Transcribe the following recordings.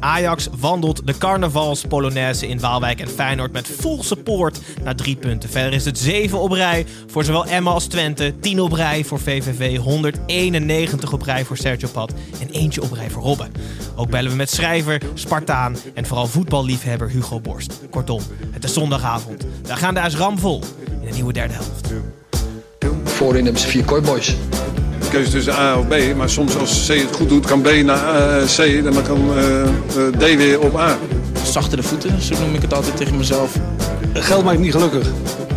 Ajax wandelt de carnavalspolonaise in Waalwijk en Feyenoord met full support naar drie punten. Verder is het 7 op rij voor zowel Emma als Twente, 10 op rij voor VVV, 191 op rij voor Sergio Pat en eentje op rij voor Robben. Ook bellen we met schrijver, Spartaan en vooral voetballiefhebber Hugo Borst. Kortom, het is zondagavond. De AS ramvol in de nieuwe derde helft. Voorin hebben ze vier kooiboys. Keuze tussen A of B. Maar soms als C het goed doet, kan B naar eh, C en dan kan eh, eh, D weer op A. Zachtere voeten, zo noem ik het altijd tegen mezelf. Geld maakt niet gelukkig,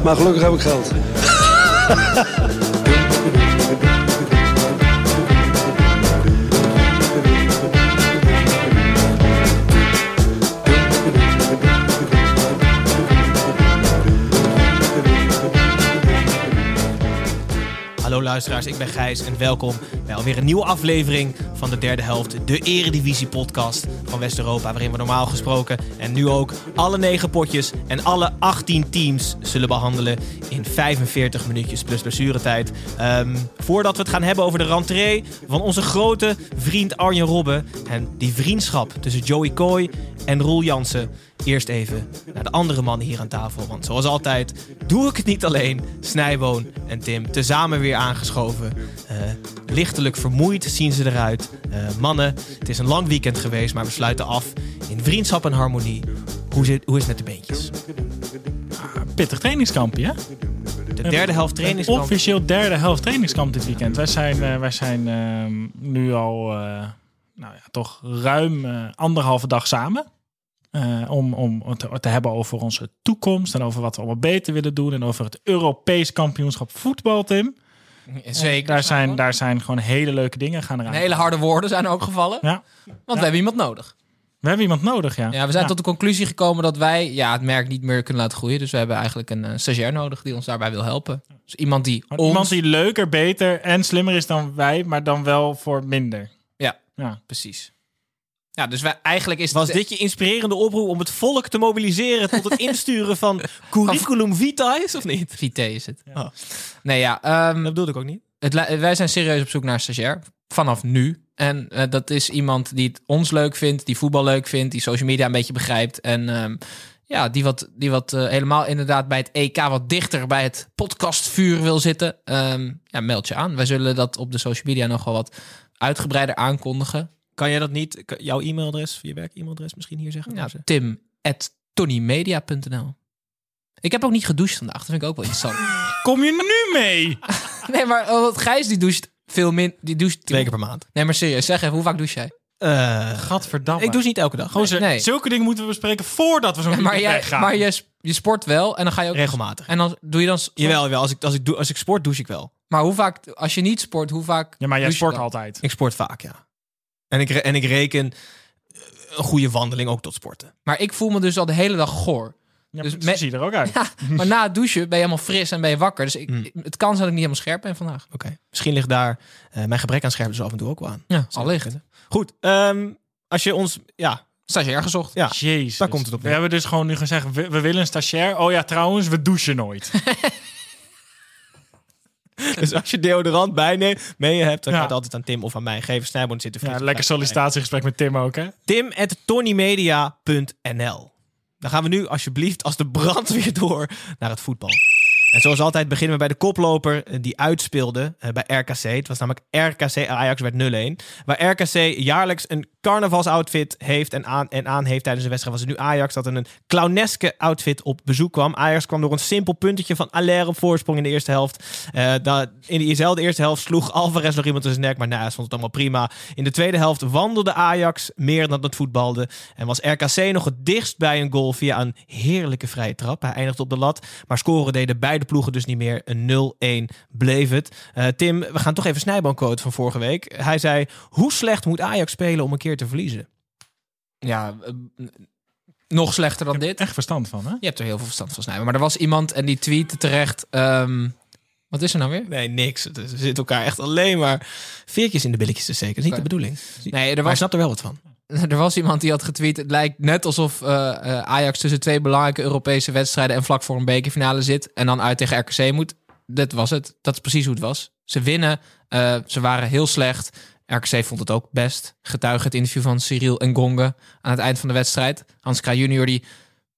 maar gelukkig heb ik geld. Hallo luisteraars, ik ben Gijs en welkom bij alweer een nieuwe aflevering van de derde helft, de Eredivisie podcast van West-Europa, waarin we normaal gesproken en nu ook alle negen potjes en alle 18 teams zullen behandelen in 45 minuutjes plus blessuretijd. Ehm, voordat we het gaan hebben over de rentree van onze grote vriend Arjen Robben en die vriendschap tussen Joey Coy en Roel Jansen. Eerst even naar de andere mannen hier aan tafel. Want zoals altijd doe ik het niet alleen. Snijboon en Tim tezamen weer aangeschoven. Eh, lichtelijk vermoeid zien ze eruit. Eh, mannen, het is een lang weekend geweest, maar we sluiten af in vriendschap en harmonie. Hoe, zit, hoe is het met de beentjes? pittig trainingskampje, hè? De derde helft trainingskamp. Officieel derde helft trainingskamp dit weekend. Wij zijn, eh, wij zijn ehm, nu al nou ja, toch ruim anderhalve dag samen. Eh, om om het te, hebben over onze toekomst en over wat we allemaal beter willen doen. En over het Europees kampioenschap voetbal, Tim. Zeker. Daar zijn, daar zijn gewoon hele leuke dingen gaan eraan. En hele harde woorden zijn er ook gevallen. Ja. Want we hebben iemand nodig. We hebben iemand nodig, ja. Ja, we zijn Ja. tot de conclusie gekomen dat wij ja, het merk niet meer kunnen laten groeien. Dus we hebben eigenlijk een eh, stagiair nodig die ons daarbij wil helpen. Dus iemand die ons... Iemand die leuker, beter en slimmer is dan wij, maar dan wel voor minder. Ja, Ja. precies. Ja, dus wij, eigenlijk is Was dit je inspirerende oproep om het volk te mobiliseren tot het insturen van curriculum vitae, of niet? VT is het. Oh. Nee, ja. ehm, Dat bedoelde ik ook niet. het, li- wij zijn serieus op zoek naar een stagiair. Vanaf nu. En eh, dat is iemand die het ons leuk vindt, die voetbal leuk vindt, die social media een beetje begrijpt. En ehm, ja, die wat, die wat eh, helemaal inderdaad bij het EK wat dichter bij het podcastvuur wil zitten. Ehm, ja, meld je aan. Wij zullen dat op de social media nog wel wat uitgebreider aankondigen. Kan jij dat niet, jouw e-mailadres, je werk-e-mailadres misschien hier zeggen? Ja, Tim at tonymedia.nl. Ik heb ook niet gedoucht vandaag. Dat vind ik ook wel interessant. Kom je nu mee? nee, maar oh, want Gijs die doucht veel min. Die doucht Twee keer per maand. Nee, maar serieus, zeg even, hoe vaak douche jij? Eh, Gadverdamme. ik doe ze niet elke dag. Gozer, Nee. zulke dingen moeten we bespreken voordat we zo'n maar jij, maar je, je sport wel en dan ga je ook. Regelmatig. En dan doe je dan. Jawel, jawel. Als ik, als, ik doe, als ik sport, douche ik wel. Maar hoe vaak, als je niet sport, hoe vaak. Ja, maar jij douche je sport altijd. Ik sport vaak, ja. En ik, en ik reken eh, een goede wandeling ook tot sporten. Maar ik voel me dus al de hele dag goor. Ja, Dus me- zie je er ook uit. Ja, maar na het douchen ben je helemaal fris en ben je wakker. Dus ik, Hmm. het kan zijn dat ik niet helemaal scherp ben vandaag. Oké. Misschien ligt daar eh, mijn gebrek aan scherp dus af en toe ook wel aan. Ja, allicht. kunnen. Goed. ehm, als je ons... Ja, Stagiair gezocht. ja. Jezus. Daar komt het op We neer. hebben dus gewoon nu gezegd, we, we willen een stagiair. Oh ja, trouwens, we douchen nooit. Dus als je deodorant bij mee hebt, dan Ja. gaat het altijd aan Tim of aan mij. Geven snijboon zitten ja, lekker sollicitatiegesprek met Tim ook, hè? Tim at tonymedia.nl. Dan gaan we nu alsjeblieft als de brandweer door naar het voetbal. En zoals altijd beginnen we bij de koploper eh, die uitspeelde eh, bij RKC. Het was namelijk RKC Ajax werd 0-1. Waar RKC jaarlijks een carnavalsoutfit heeft en aan, en aan heeft tijdens de wedstrijd. Was het nu Ajax dat een clowneske outfit op bezoek kwam. Ajax kwam door een simpel puntetje van Allaire op voorsprong in de eerste helft. Eh da- in diezelfde eerste helft sloeg Alvarez nog iemand tussen zijn nek. Maar nou, hij vond het allemaal prima. In de tweede helft wandelde Ajax meer dan het voetbalde. En was RKC nog het dichtst bij een goal via een heerlijke vrije trap. Hij eindigde op de lat. Maar scoren deden beide ploegen dus niet meer. Een 0-1 bleef het. Eh, Tim, we gaan toch even Snijboom quote van vorige week. Hij zei, hoe slecht moet Ajax spelen om een keer te verliezen? Ja, eh, nog slechter dan dit. Echt verstand van, hè? Je hebt er heel veel verstand van snijden. Maar er was iemand en die tweette terecht. ehm, wat is er nou weer? Nee, niks. Het is- Ze zitten elkaar echt alleen maar veertjes in de billetjes te steken. Dat is niet de bedoeling. Nee, er Maar hij was, snapt er wel wat van. er was iemand die had getweet. Het lijkt net alsof eh, eh, Ajax tussen twee belangrijke Europese wedstrijden en vlak voor een bekerfinale zit. En dan uit tegen RKC moet. Dat was het. Dat is precies hoe het was. Ze winnen. eh, ze waren heel slecht. RKC vond het ook best. Getuige het interview van Cyril Ngonge aan het eind van de wedstrijd. Hans Kraaij junior die,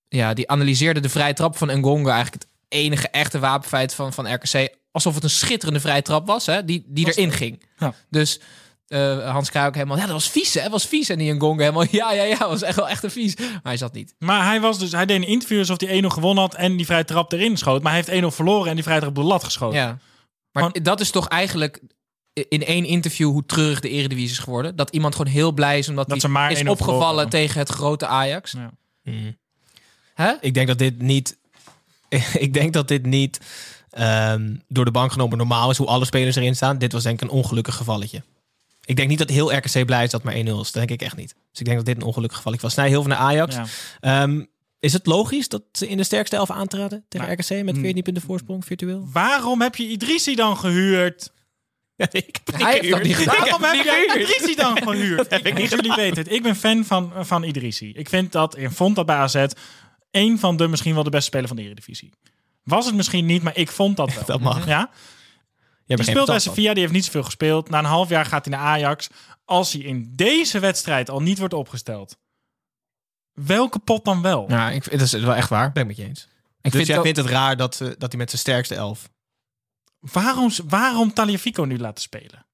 ja, die analyseerde de vrije trap van Ngonge. Eigenlijk het enige echte wapenfeit van, van RKC. Alsof het een schitterende vrije trap was. Hè, die, die erin ging. Ja. Dus eh, Hans ook helemaal... Ja, dat was vies hè. Dat was vies. En die Ngonge helemaal... Ja, ja, ja. Dat was echt wel echt een vies. Maar hij zat niet. Maar hij, was dus, hij deed een interview alsof hij 1-0 gewonnen had en die vrije trap erin schoot. Maar hij heeft 1-0 verloren en die vrije trap op de lat geschoten. Ja. Maar dat is toch eigenlijk in één interview hoe treurig de Eredivisie is geworden. Dat iemand gewoon heel blij is omdat hij maar is 1-0 opgevallen verloren. tegen het grote Ajax. Ja. Hè? Ik denk dat dit niet. ik denk dat dit niet ehm, door de bank genomen normaal is hoe alle spelers erin staan. Dit was denk ik een ongelukkig gevalletje. Ik denk niet dat heel RKC blij is dat maar 1-0 is. Dat denk ik echt niet. Dus ik denk dat dit een ongelukkig gevalletje was. Snij heel veel naar Ajax. Ja. Ehm, is het logisch dat ze in de sterkste elf aantraden tegen Nou, RKC met 14 punten voorsprong virtueel? Waarom heb je Idrissi dan gehuurd? Ja, ik heb Hij heeft dat niet gedaan. Waarom heb jij. Idrissi dan gehuurd? heb ik niet Jullie weten het. Ik ben fan van, van Idrissi. Ik vind dat, ik vond dat bij AZ een van de misschien wel de beste spelers van de Eredivisie. Was het misschien niet, maar ik vond dat wel. Dat mag. Ja? Je Die speelt bij Sevilla, die heeft niet zoveel gespeeld. Na een half jaar gaat hij naar Ajax. Als hij in deze wedstrijd al niet wordt opgesteld, welke pot dan wel? Ja, ik, dat is wel echt waar. Ben ik met je eens. Ik dus vind jij ook- vindt het raar dat, ze- dat hij met zijn sterkste elf... Waarom, waarom Taliafico nu laten spelen?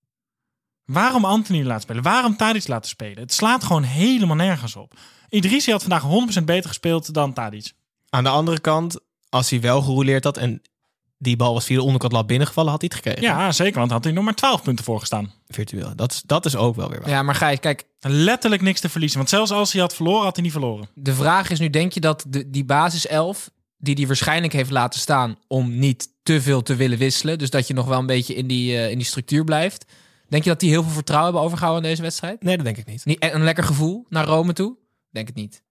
Waarom Anthony laten spelen? Waarom Tadic laten spelen? Het slaat gewoon helemaal nergens op. Idrissi had vandaag 100% beter gespeeld dan Tadic. Aan de andere kant, als hij wel gerouleerd had en die bal was via de onderkant lat binnengevallen, had hij het gekregen. Ja, zeker, want had hij nog maar 12 punten voor gestaan. Virtueel. Dat is, dat is ook wel weer waar. Ja, maar Gijs, kijk, Letterlijk niks te verliezen. Want zelfs als hij had verloren, had hij niet verloren. de vraag is nu, denk je dat de, die basiself, die hij waarschijnlijk heeft laten staan om niet te veel te willen wisselen, dus dat je nog wel een beetje in die, eh, in die structuur blijft, denk je dat die heel veel vertrouwen hebben overgehouden in deze wedstrijd? Nee, dat denk ik niet. Niet, en een lekker gevoel naar Rome toe? Denk het niet.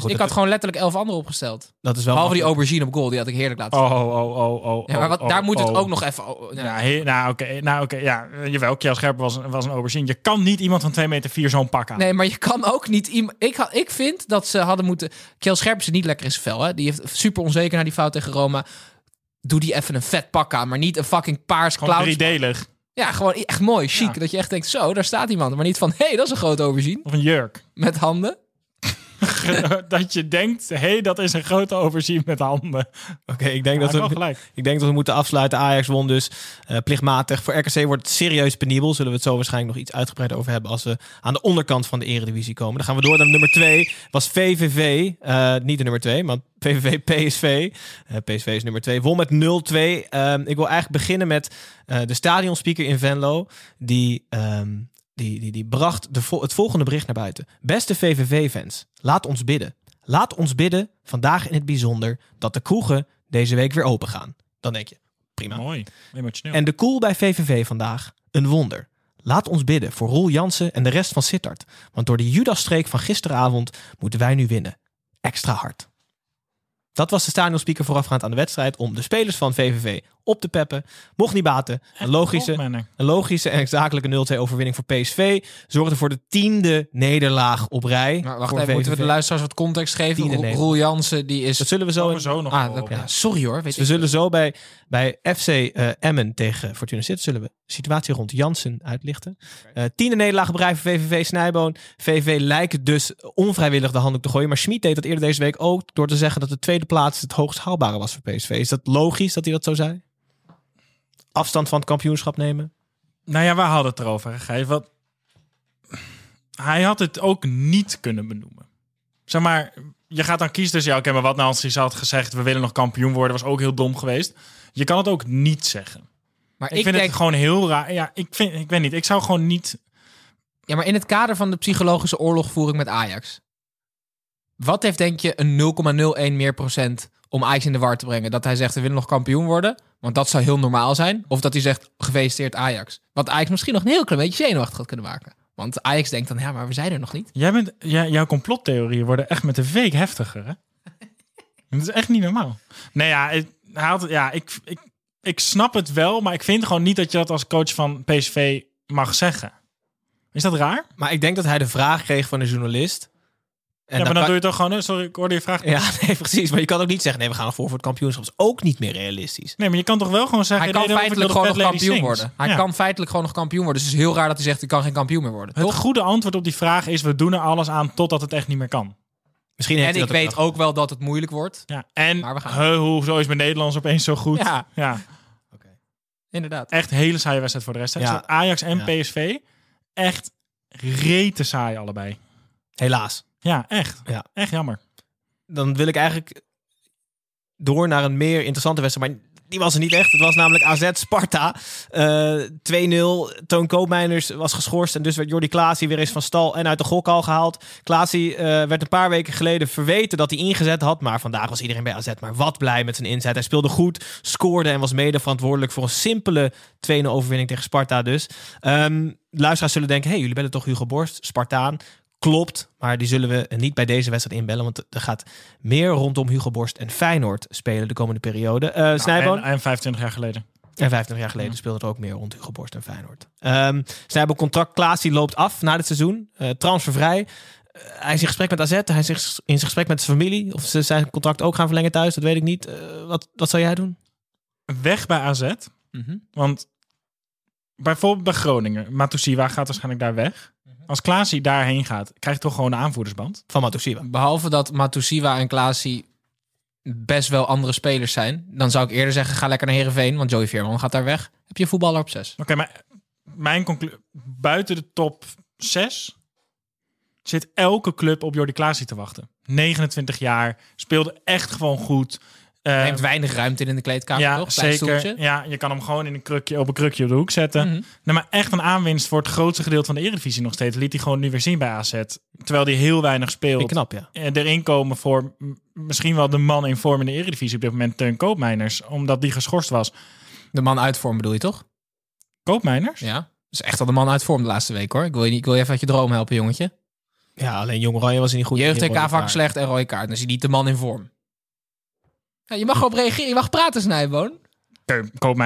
Goed, ik had gewoon letterlijk elf anderen opgesteld. dat is wel Behalve die aubergine op goal, die had ik heerlijk laten Oh, zien. oh, oh, oh. ja, maar wat, oh, daar moet het oh. ook nog even... oh, ja. He- nou oké, nou, oké, ja, jawel, Kjell Scherper was, een- was een aubergine. Je kan niet iemand van 2 meter 4 zo'n pak aan. Nee, maar je kan ook niet iemand. Ik, ik vind dat ze hadden moeten. Kjell Scherp is niet lekker in zijn vel. Hè? Die heeft super onzeker naar die fout tegen Roma. Doe die even een vet pak aan, maar niet een fucking paars Gewoon clown. driedelig. Ja, gewoon echt mooi, chic. Ja. Dat je echt denkt, zo, daar staat iemand. Maar niet van, hé, hey, dat is een grote aubergine. Of een jurk. Met handen. dat je denkt, hé, hey, dat is een grote aubergine met handen. Oké, ik, denk Ja, dat we, gelijk. ik denk dat we moeten afsluiten. Ajax won dus eh, plichtmatig. Voor RKC wordt het serieus penibel. Zullen we het zo waarschijnlijk nog iets uitgebreider over hebben... als we aan de onderkant van de eredivisie komen. Dan gaan we door naar nummer 2. Was VVV, eh, niet de nummer 2, maar VVV PSV. PSV is nummer 2. Won met 0-2. Ehm, ik wil eigenlijk beginnen met eh, de stadionspeaker in Venlo. Die... ehm, die, die, die bracht de het volgende bericht naar buiten. Beste VVV-fans, laat ons bidden. Laat ons bidden, vandaag in het bijzonder, dat de kroegen deze week weer open gaan. Dan denk je, prima. Mooi, emotioneel. En de cool bij VVV vandaag, een wonder. Laat ons bidden voor Roel Jansen en de rest van Sittard. Want door de Judas-streek van gisteravond moeten wij nu winnen. Extra hard. Dat was de stadionspeaker voorafgaand aan de wedstrijd om de spelers van VVV op te peppen. Mocht niet baten. Een logische, een logische en zakelijke 0-2 overwinning voor PSV zorgde voor de tiende nederlaag op rij. Maar wacht voor even, moeten we de luisteraars wat context geven? Tiende Roel, Jansen, die is... Dat zullen we zo... In- nog Ah, ja, sorry hoor. Weet Dus we zullen zo bij, bij FC eh, Emmen tegen Fortuna Sittard zullen we de situatie rond Jansen uitlichten. Eh tiende nederlaag op rij voor VVV Snijboon. VVV lijkt dus onvrijwillig de handdoek te gooien. Maar Schmid deed dat eerder deze week ook door te zeggen dat de tweede plaats het hoogst haalbare was voor PSV. Is dat logisch dat hij dat zo zei? Afstand van het kampioenschap nemen? Nou ja, we hadden het erover, Gijs. Wat... hij had het ook niet kunnen benoemen. Zeg maar, je gaat dan kiezen tussen... Ja, oké, maar wat nou als hij had gezegd... we willen nog kampioen worden, was ook heel dom geweest. Je kan het ook niet zeggen. Maar Ik, ik, vind denk, het gewoon heel raar. Ja, ik, vind, ik weet niet. Ik zou gewoon niet... ja, maar in het kader van de psychologische oorlogvoering met Ajax. Wat heeft denk je een 0,01 meer procent om Ajax in de war te brengen? Dat hij zegt, we willen nog kampioen worden. Want dat zou heel normaal zijn. Of dat hij zegt, gefeliciteerd Ajax. Wat Ajax misschien nog een heel klein beetje zenuwachtig had kunnen maken. Want Ajax denkt dan, ja, maar we zijn er nog niet. Jij bent, jij, jouw complottheorieën worden echt met de week heftiger, hè? Dat is echt niet normaal. Nee, ja, het- hij had, ja ik, ik, ik snap het wel, maar ik vind gewoon niet dat je dat als coach van PSV mag zeggen. Is dat raar? Maar ik denk dat hij de vraag kreeg van een journalist. En ja, maar dan kan- doe je toch gewoon... Sorry, ik hoorde je vraag. Ja, nee, precies. Maar je kan ook niet zeggen, nee, we gaan voor voor het kampioenschap. Dat is ook niet meer realistisch. Nee, maar je kan toch wel gewoon zeggen... Hij kan nee, feitelijk gewoon nog kampioen Sings. worden. Hij Ja. kan feitelijk gewoon nog kampioen worden. Dus het is heel raar dat hij zegt, ik kan geen kampioen meer worden. Het Toch? goede antwoord op die vraag is... we doen er alles aan totdat het echt niet meer kan. Misschien heeft En ik weet ook wel dat het moeilijk wordt. Ja. En Maar we gaan- hoezo is mijn Nederlands opeens zo goed? Ja. ja. Inderdaad. Echt hele saaie wedstrijd voor de rest. Ja. Ajax en. PSV. Echt rete saai allebei. Helaas. Ja, echt. Ja. Echt jammer. Dan wil ik eigenlijk door naar een meer interessante wedstrijd. Maar die was er niet echt. Het was namelijk AZ Sparta. Eh 2-0. Toon Koopmeiners was geschorst. En dus werd Jordi Klaasie weer eens van stal en uit de gokhal gehaald. Klaasie eh, werd een paar weken geleden verweten dat hij ingezet had. Maar vandaag was iedereen bij AZ maar wat blij met zijn inzet. Hij speelde goed, scoorde en was mede verantwoordelijk voor een simpele 2-0 overwinning tegen Sparta dus. Ehm luisteraars zullen denken, hey, jullie bellen toch Hugo Borst, Spartaan. Klopt, maar die zullen we niet bij deze wedstrijd inbellen. Want er gaat meer rondom Hugo Borst en Feyenoord spelen de komende periode. Eh Snijboon, En, en 25 jaar geleden. en 25 jaar geleden speelde er ook meer rond Hugo Borst en Feyenoord. Ehm Snijboon contract, Klaas die loopt af na dit seizoen. Eh, transfervrij. Eh, hij is in gesprek met AZ. Hij is in ges- in gesprek met zijn familie. Of ze zijn contract ook gaan verlengen thuis, dat weet ik niet. Eh, wat, wat zou jij doen? Weg bij AZ. Mhm. Want bijvoorbeeld bij Groningen. Matusiwa gaat waarschijnlijk daar weg. Als Klaasie daarheen gaat, krijg je toch gewoon een aanvoerdersband. Van Matusiwa. Behalve dat Matusiwa en Klaasie best wel andere spelers zijn. Dan zou ik eerder zeggen, ga lekker naar Heerenveen. Want Joey Veerman gaat daar weg. Heb je een voetballer op zes. Oké, maar mijn conclusie... Buiten de top 6 zit elke club op Jordi Klaasie te wachten. 29 jaar, speelde echt gewoon goed. Eh, Neemt weinig ruimte in in de kleedkamer, ja, toch? Klein zeker. stoeltje. Ja, je kan hem gewoon in een krukje, op een krukje op de hoek zetten. Nee, maar echt een aanwinst voor het grootste gedeelte van de Eredivisie nog steeds. Liet hij gewoon nu weer zien bij AZ. Terwijl hij heel weinig speelt. Knap, ja. En erin komen voor misschien wel de man in vorm in de Eredivisie op dit moment, Teun Koopmeiners. Omdat die geschorst was. De man uit vorm bedoel je toch? Koopmeiners? Ja. Dat is echt al de man uit vorm de laatste week hoor. Ik wil je, niet, ik wil je even uit je droom helpen, jongetje. Ja, alleen Jong Oranje was hij niet goed. Jeugd in. TK vaak slecht en rode kaart. Dan is hij niet de man in vorm. Ja, je mag op reageren. Je mag praten, Snijboon.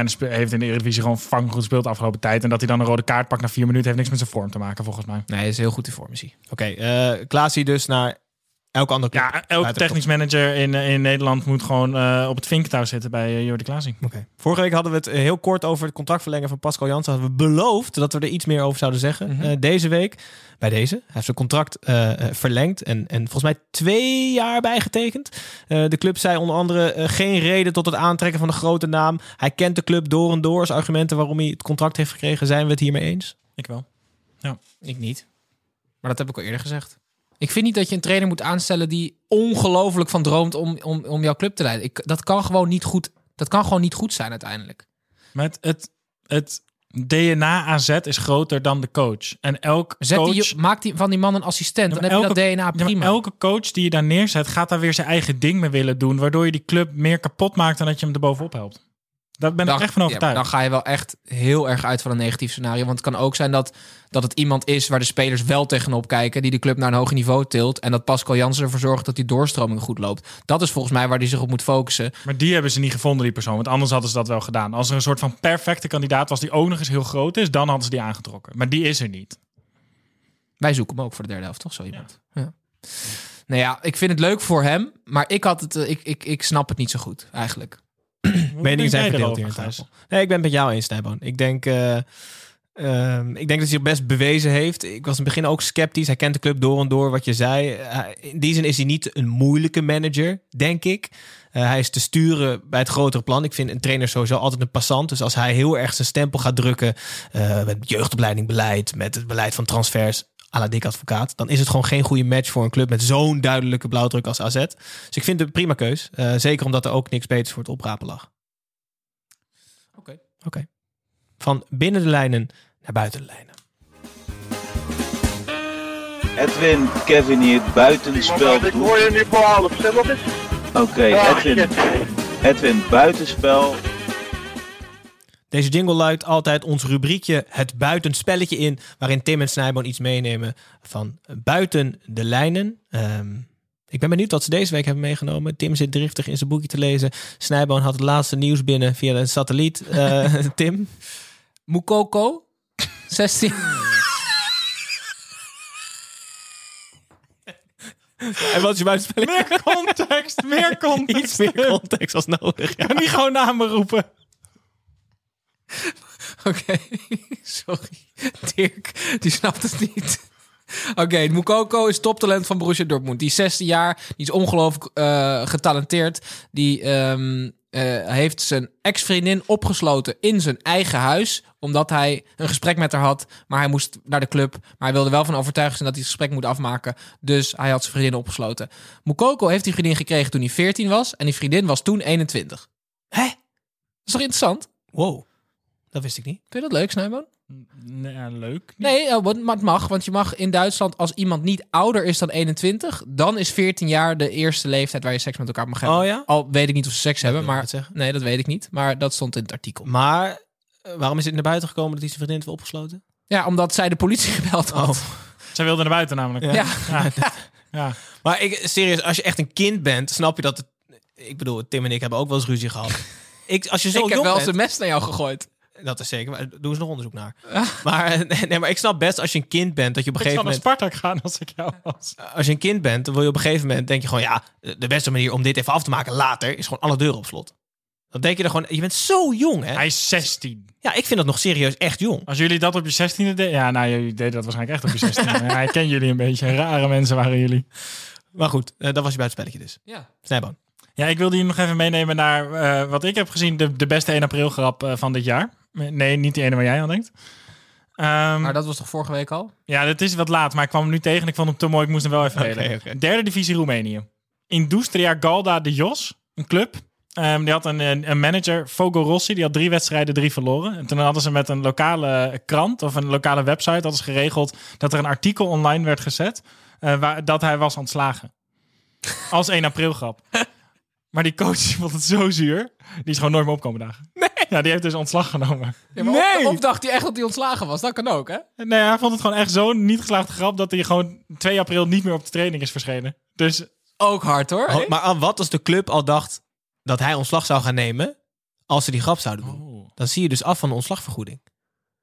Spe- heeft in de Eredivisie gewoon vang goed gespeeld de afgelopen tijd. En dat hij dan een rode kaart pakt na vier minuten heeft niks met zijn vorm te maken volgens mij. Nee, hij is heel goed in vorm, is hij. Oké, eh Klaasie dus naar elke andere club. Ja, elke technisch manager in, eh, in Nederland moet gewoon eh, op het vinktouw zitten bij eh, Jordi Klaasie. Oké. Vorige week hadden we het heel kort over het contractverlengen van Pascal Jansen. Hadden we beloofd dat we er iets meer over zouden zeggen. Mhm. Deze week, bij deze, hij heeft zijn contract verlengd en, en volgens mij twee jaar bijgetekend. De club zei onder andere geen reden tot het aantrekken van de grote naam. Hij kent de club door en door als argumenten waarom hij het contract heeft gekregen. Zijn we het hiermee eens? Ik wel. Ik niet. Maar dat heb ik al eerder gezegd. Ik vind niet dat je een trainer moet aanstellen die ongelooflijk van droomt om, om, om jouw club te leiden. Ik, dat, kan gewoon niet goed, dat kan gewoon niet goed zijn uiteindelijk. Maar het, het, het DNA AZ is groter dan de coach. En elk Zet coach... die, maak die, van die man een assistent. Dan Ja, heb maar je dat DNA Ja, prima. elke coach die je daar neerzet, gaat daar weer zijn eigen ding mee willen doen. Waardoor je die club meer kapot maakt dan dat je hem erbovenop helpt. Daar ben ik dan, echt van ja, overtuigd. dan ga je wel echt heel erg uit van een negatief scenario. Want het kan ook zijn dat, dat het iemand is waar de spelers wel tegenop kijken. Die de club naar een hoger niveau tilt. En dat Pascal Jansen ervoor zorgt dat die doorstroming goed loopt. Dat is volgens mij waar hij zich op moet focussen. Maar die hebben ze niet gevonden, die persoon. Want anders hadden ze dat wel gedaan. Als er een soort van perfecte kandidaat was die ook nog eens heel groot is, dan hadden ze die aangetrokken. Maar die is er niet. Wij zoeken hem ook voor de derde helft, toch? Zo iemand. Ja. Nou ja, ik vind het leuk voor hem. Maar ik, had het, eh, ik, ik, ik snap het niet zo goed, eigenlijk. Meningen zijn verdeeld hier aan tafel. Nee, ik ben het met jou eens, Snijboon. Ik denk, eh, ehm, ik denk dat hij zich best bewezen heeft. Ik was in het begin ook sceptisch. Hij kent de club door en door, wat je zei. Eh, in die zin is hij niet een moeilijke manager, denk ik. Eh, hij is te sturen bij het grotere plan. Ik vind een trainer sowieso altijd een passant. Dus als hij heel erg zijn stempel gaat drukken... met jeugdopleiding beleid, met het beleid van transfers... à la dik advocaat, dan is het gewoon geen goede match voor een club met zo'n duidelijke blauwdruk als AZ. Dus ik vind het een prima keus. Eh, zeker omdat er ook niks beters voor het oprapen lag. Oké. Oké. Van binnen de lijnen naar buiten de lijnen. Edwin, Kevin hier, buitenspel. Ik hoor je nu voor half. Zeg wat is? Oké, Edwin. Edwin, buitenspel. Deze jingle luidt altijd ons rubriekje Het Buitenspelletje in, waarin Tim en Snijboon iets meenemen van buiten de lijnen. Ehm, ik ben benieuwd wat ze deze week hebben meegenomen. Tim zit driftig in zijn boekje te lezen. Snijboon had het laatste nieuws binnen via een satelliet. Eh, Tim? Mukoko, 16. En wat is je buitenspelletje? Meer context, meer context. Iets meer context als nodig. Ja. Kan niet gewoon namen roepen. Oké, sorry. Dirk, die snapt het niet. Oké, Mukoko is toptalent van Borussia Dortmund. Die is 16 jaar, die is ongelooflijk eh, getalenteerd. Die ehm, eh, heeft zijn ex-vriendin opgesloten in zijn eigen huis. Omdat hij een gesprek met haar had. Maar hij moest naar de club. Maar hij wilde wel van overtuigd zijn dat hij het gesprek moet afmaken. Dus hij had zijn vriendin opgesloten. Mukoko heeft die vriendin gekregen toen hij 14 was. En die vriendin was toen 21. Hè? Dat is toch interessant? Wow, dat wist ik niet. Vind je dat leuk, Snijboon? Nee, leuk. Nee, oh, wat- maar het mag. Want je mag in Duitsland, als iemand niet ouder is dan 21, dan is 14 jaar de eerste leeftijd waar je seks met elkaar mag hebben. Oh ja? Al weet ik niet of ze seks hebben, maar nee, dat weet ik niet. Maar dat stond in het artikel. Maar eh, waarom is het naar buiten gekomen dat hij zijn vriendin heeft opgesloten? Ja, omdat zij de politie gebeld had. Oh. Zij wilde naar buiten namelijk. Ja. Ja. ja. Maar ik, serieus, als je echt een kind bent, snap je dat het... Ik bedoel, Tim en ik hebben ook wel eens ruzie gehad. Ik, als je zo ik heb wel eens een mes naar jou gegooid. Dat is zeker, maar doen ze nog onderzoek naar. Maar, nee, nee, maar ik snap best als je een kind bent, dat je op een Ik zou gegeven naar moment... Spartak gaan als ik jou was. Als je een kind bent, dan wil je op een gegeven moment, denk je gewoon, ja, de beste manier om dit even af te maken later, is gewoon alle deuren op slot. Dan denk je er gewoon, je bent zo jong, hè? Hij is 16. Ja, ik vind dat nog serieus echt jong. Als jullie dat op je 16e deden... Ja, nou, jullie deden dat waarschijnlijk echt op je 16e. ja, ik ken jullie een beetje. Rare mensen waren jullie. Maar goed, eh, dat was je buitenspelletje dus. Ja. Snijboon. Ja, ik wilde je nog even meenemen naar eh, wat ik heb gezien. De, de beste 1 april grap eh, van dit jaar. Nee, niet die ene waar jij aan denkt. Ehm, Maar dat was toch vorige week al? Ja, het is wat laat, maar ik kwam hem nu tegen. en Ik vond hem te mooi, ik moest hem wel even delen. oké. Derde divisie Roemenië. Industria Galda de Jos, een club. Ehm, die had een, een, manager, Fogo Rossi, die had drie wedstrijden, drie verloren. En toen hadden ze met een lokale krant of een lokale website hadden ze geregeld dat er een artikel online werd gezet eh, waar, dat hij was ontslagen. Als 1 april grap. Maar die coach vond het zo zuur. Die is gewoon nooit meer opkomen dagen. Nee. Ja, die heeft dus ontslag genomen. Ja, maar nee! Of, of dacht hij echt dat hij ontslagen was? Dat kan ook, hè? Nee, hij vond het gewoon echt zo'n niet geslaagde grap dat hij gewoon 2 april niet meer op de training is verschenen. Dus Ook hard, hoor. Oh, maar aan wat als de club al dacht dat hij ontslag zou gaan nemen als ze die grap zouden doen? Oh. Dan zie je dus af van de ontslagvergoeding.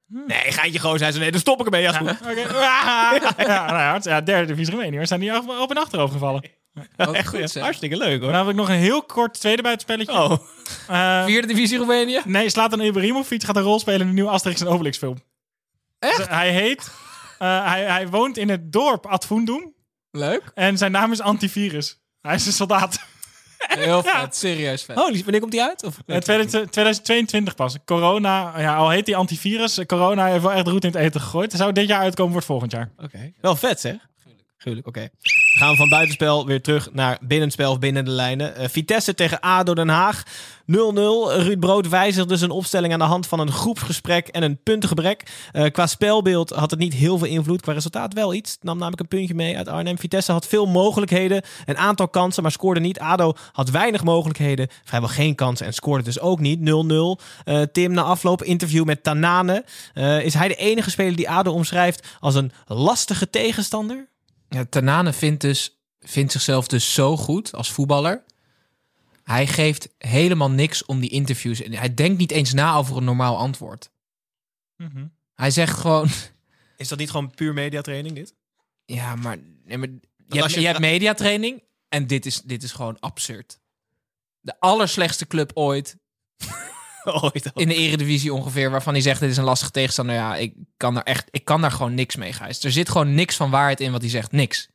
Nee, geintje gewoon zijn ze. Nee, dan stop ik ermee. Ja, goed. Oké. ja, nou ja, ja, derde divisie Roemenië. We zijn hier op op en achterover gevallen. Wat Echt goed, zeg. Hartstikke leuk hoor. Dan heb ik nog een heel kort tweede buitenspelletje. Oh, Eh, Vierde divisie Roemenië? nee, Slatan Ibrahimovic gaat een rol spelen in de nieuwe Asterix en Obelix film. Echt? hij heet... eh, hij, hij woont in het dorp Advoendum. Leuk. En zijn naam is Antivirus. Hij is een soldaat. Heel vet. Serieus vet. oh lief, wanneer komt die uit? Of? Eh, 2000 2022 pas. Corona, ja, al heet die antivirus. eh, Corona heeft wel echt roet in het eten gegooid. Zou dit jaar uitkomen, wordt volgend jaar. Oké. Wel vet zeg. Gruwelijk, oké. Gaan we van buitenspel weer terug naar binnenspel of binnen de lijnen. Eh, Vitesse tegen ADO Den Haag. 0-0. Ruud Brood wijzigde zijn opstelling aan de hand van een groepsgesprek en een puntengebrek. Eh, qua spelbeeld had het niet heel veel invloed. Qua resultaat wel iets. Nam namelijk een puntje mee uit Arnhem. Vitesse had veel mogelijkheden. Een aantal kansen, maar scoorde niet. ADO had weinig mogelijkheden. Vrijwel geen kansen en scoorde dus ook niet. 0-0. Eh, Tim, na afloop interview met Tanane. Is hij de enige speler die ADO omschrijft als een lastige tegenstander? Ja, Tanane vindt, dus, vindt zichzelf dus zo goed als voetballer. Hij geeft helemaal niks om die interviews. En Hij denkt niet eens na over een normaal antwoord. Hij zegt gewoon... Is dat niet gewoon puur mediatraining dit? Ja, maar, nee, maar je, hebt, je- je hebt mediatraining en dit is, dit is gewoon absurd. De allerslechtste club ooit Ooit in de eredivisie ongeveer, waarvan hij zegt dit is een lastige tegenstander. Ja, ik kan daar echt, ik kan daar gewoon niks mee, Gijs. Er zit gewoon niks van waarheid in wat hij zegt, niks.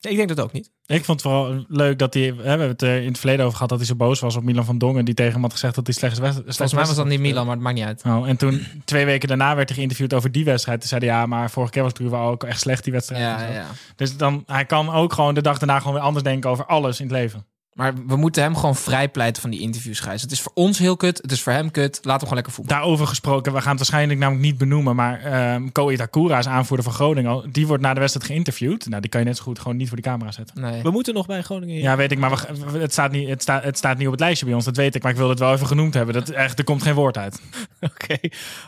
ik denk dat ook niet. Ik vond het vooral leuk dat hij... Hè, we hebben het er in het verleden over gehad dat hij zo boos was op Milan van Dongen. Die tegen hem had gezegd dat hij slechts wedstrijd... Volgens mij was dat niet Milan, maar het maakt niet uit. Oh, en toen, twee weken daarna, werd hij geïnterviewd over die wedstrijd. Toen zei hij, ja, maar vorige keer was het ook echt slecht, die wedstrijd. Ja, ja. Dus dan, hij kan ook gewoon de dag daarna gewoon weer anders denken over alles in het leven. Maar we moeten hem gewoon vrijpleiten van die interviews, Gijs. Het is voor ons heel kut, het is voor hem kut. Laten we gewoon lekker voetballen. Daarover gesproken, we gaan het waarschijnlijk namelijk niet benoemen, maar ehm Ko Itakura is aanvoerder van Groningen. Die wordt na de wedstrijd geïnterviewd. Nou, die kan je net zo goed gewoon niet voor de camera zetten. Nee. We moeten nog bij Groningen. Ja, weet ik, maar we- we- het, staat niet, het, staat, het staat niet op het lijstje bij ons, dat weet ik. Maar ik wil het wel even genoemd hebben. Dat, echt, er komt geen woord uit. Oké,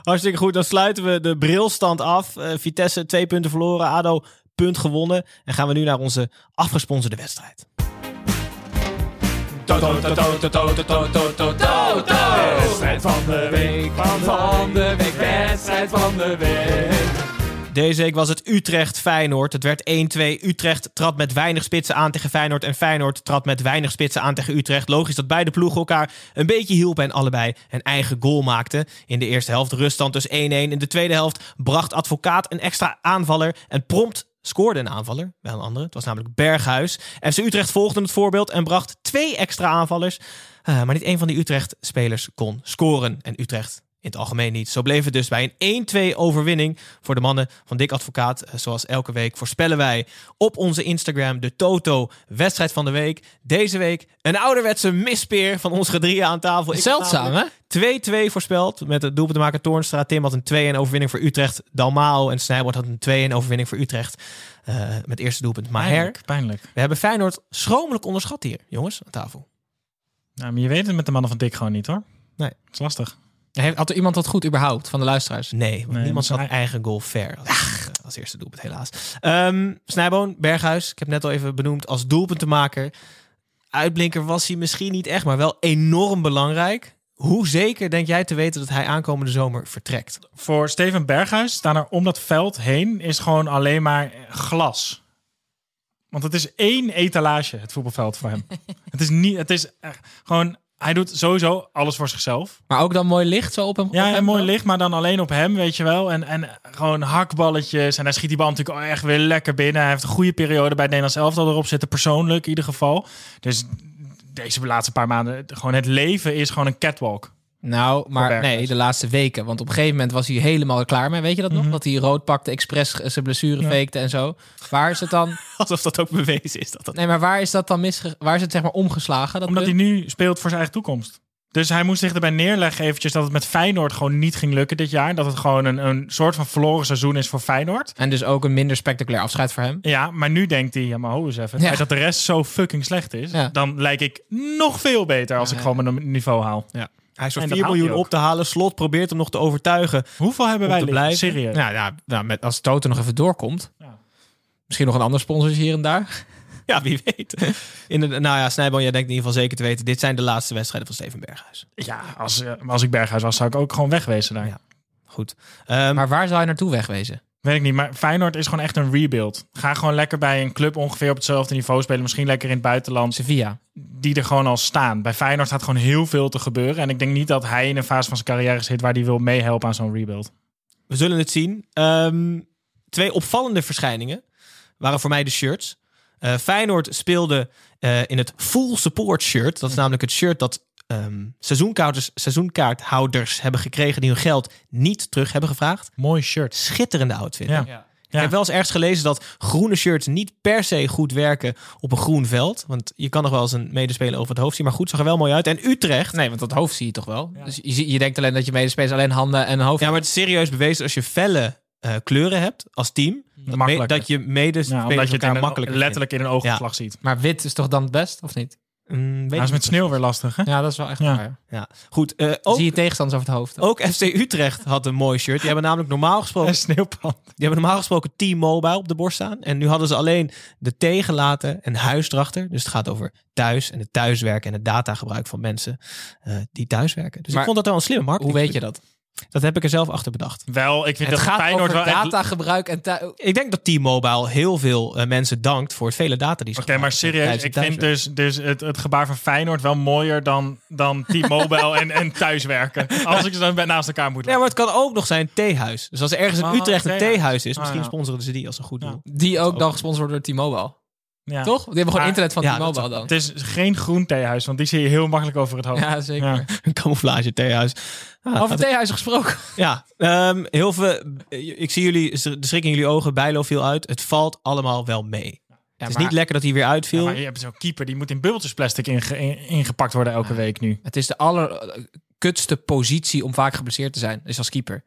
hartstikke goed. Dan sluiten we de brilstand af. Eh, Vitesse twee punten verloren, ADO punt gewonnen. En gaan we nu naar onze afgesponsorde wedstrijd. Wedstrijd van de week, van de week, wedstrijd van de week. Deze week was het Utrecht-Feyenoord. Het werd 1-2. Utrecht trad met weinig spitsen aan tegen Feyenoord. En Feyenoord trad met weinig spitsen aan tegen Utrecht. Logisch dat beide ploegen elkaar een beetje hielpen. En allebei een eigen goal maakten. In de eerste helft ruststand dus 1-1. In de tweede helft bracht Advocaat een extra aanvaller. En prompt scoorde een aanvaller. Wel een andere. Het was namelijk Berghuis. FC Utrecht volgde het voorbeeld en bracht twee extra aanvallers. Eh, maar niet één van die Utrecht-spelers kon scoren. En Utrecht in het algemeen niet. Zo bleef het dus bij een 1-2 overwinning voor de mannen van Dick Advocaat. Eh, Zoals elke week voorspellen wij op onze Instagram de Toto wedstrijd van de week. Deze week een ouderwetse mispeer van ons gedrieën aan tafel. Ik Zeldzaam, hè? namelijk 2-2 voorspeld met het doelpunt te maken Toornstra. Tim had een 2-1 overwinning voor Utrecht. Dalmao en Snijboord had een 2-1 overwinning voor Utrecht. eh, met eerste doelpunt Maher. Pijnlijk, pijnlijk. We hebben Feyenoord schromelijk onderschat hier, jongens, aan tafel. Nou, maar je weet het met de mannen van Dick gewoon niet, hoor. Nee. Het is lastig. Heeft- Had er iemand wat goed überhaupt van de luisteraars? Nee, want Nee, niemand zat hij- eigen goal ver. Als, eh, als eerste doelpunt, helaas. Ehm Snijboon, Berghuis. Ik heb net al even benoemd als doelpuntenmaker. Uitblinker was hij misschien niet echt, maar wel enorm belangrijk. Hoe zeker denk jij te weten dat hij aankomende zomer vertrekt? Voor Steven Berghuis staan er om dat veld heen is gewoon alleen maar glas. Want het is één etalage, het voetbalveld voor hem. het is niet, het is echt gewoon, hij doet sowieso alles voor zichzelf. Maar ook dan mooi licht zo op hem? op Ja, hem en mooi dan? licht, maar dan alleen op hem, weet je wel. En, en gewoon hakballetjes. En hij schiet die bal natuurlijk echt weer lekker binnen. Hij heeft een goede periode bij het Nederlands elftal erop zitten, persoonlijk in ieder geval. Dus deze laatste paar maanden, gewoon het leven is gewoon een catwalk. Nou, maar nee, de laatste weken. Want op een gegeven moment was hij helemaal er klaar mee. Weet je dat nog? Dat hij rood pakte, expres zijn blessure Ja. fakte en zo. Waar is het dan? Alsof dat ook bewezen is. Dat dat... Nee, maar waar is dat dan misge... Waar is het zeg maar omgeslagen? Dat Omdat hij nu speelt voor zijn eigen toekomst. Dus hij moest zich erbij neerleggen eventjes dat het met Feyenoord gewoon niet ging lukken dit jaar. Dat het gewoon een, een soort van verloren seizoen is voor Feyenoord. En dus ook een minder spectaculair afscheid voor hem. Ja, maar nu denkt hij, ja maar ho eens even. Ja. dat de rest zo fucking slecht is, Ja. dan lijk ik nog veel beter als ik gewoon mijn niveau haal. Hij En 4 dat haalt miljoen op te halen. Slot probeert hem nog te overtuigen. Hoeveel hebben wij blijven. Serieus. Nou ja, nou, met, als Toto nog even doorkomt. Ja. Misschien nog een ander sponsor hier en daar. Ja, wie weet. In de, nou ja, Snijboon, jij denkt in ieder geval zeker te weten. Dit zijn de laatste wedstrijden van Steven Berghuis. Ja, als, eh, als ik Berghuis was, zou ik ook gewoon wegwezen daar. Ja. Goed. Ehm, Maar waar zou hij naartoe wegwezen? Weet ik niet, maar Feyenoord is gewoon echt een rebuild. Ga gewoon lekker bij een club ongeveer op hetzelfde niveau spelen. Misschien lekker in het buitenland. Sevilla. Die er gewoon al staan. Bij Feyenoord gaat gewoon heel veel te gebeuren. En ik denk niet dat hij in een fase van zijn carrière zit waar hij wil meehelpen aan zo'n rebuild. We zullen het zien. Ehm, twee opvallende verschijningen waren voor mij de shirts. Eh, Feyenoord speelde eh, in het full support shirt. Dat is namelijk het shirt dat ehm, seizoenkaarters, seizoenkaarthouders hebben gekregen die hun geld niet terug hebben gevraagd. Mooi shirt. Schitterende outfit. Ja. hè? Ik heb wel eens ergens gelezen dat groene shirts niet per se goed werken op een groen veld. Want je kan nog wel eens een medespeler over het hoofd zien. Maar goed, zag er wel mooi uit. En Utrecht. Nee, want dat hoofd zie je toch wel. Dus je, je denkt alleen dat je medespelers alleen handen en een hoofd. Ja, maar het is serieus bewezen als je felle eh, kleuren hebt als team. Dat, dat je medespelers Ja, omdat je het in elkaar een- makkelijker letterlijk in een oogopslag ziet. Maar wit is toch dan het best, of niet? Hij ik is met sneeuw weer lastig, hè? Ja, dat is wel echt Ja. waar. Ja, goed. eh, ook, Zie je tegenstanders over het hoofd. ook FC Utrecht had een mooi shirt. Die hebben namelijk normaal gesproken, Een sneeuwpan. die hebben normaal gesproken T-Mobile op de borst staan. En nu hadden ze alleen de T gelaten en huis erachter. Dus het gaat over thuis en het thuiswerken en het datagebruik van mensen eh, die thuiswerken. Dus Maar ik vond dat wel een slimme Hoe marketing. weet je dat? Dat heb ik er zelf achter bedacht. Wel, ik vind Het dat gaat Feyenoord over wel echt... datagebruik en Ik denk dat T-Mobile heel veel eh, mensen dankt voor het vele data die ze Oké, maar serieus, ik vind dus, dus het, het gebaar van Feyenoord wel mooier dan, dan T-Mobile en, en thuiswerken. Als ik ze dan bij- naast elkaar moet Ja, maar het kan ook nog zijn theehuis. Dus als er ergens in Utrecht een theehuis. theehuis is, Ah, misschien sponsoren ze die als een goed doel. Die ook dan gesponsord wordt door T-Mobile. Ja. Toch? Die hebben gewoon internet van ja, T-Mobile dan. Het is geen groen theehuis, want die zie je heel makkelijk over het hoofd. Ja, zeker. Ja. Een camouflage theehuis. Ah, Over theehuizen gesproken. Ja, ehm, heel veel. Ik zie jullie, de schrik in jullie ogen. Bijlo viel uit. Het valt allemaal wel mee. het is maar- niet lekker dat hij weer Ja, uitviel. maar je hebt zo'n keeper, die moet in bubbeltjesplastic inge- in- ingepakt worden elke week nu. Het is de allerkutste positie om vaak geblesseerd te zijn. Is als keeper.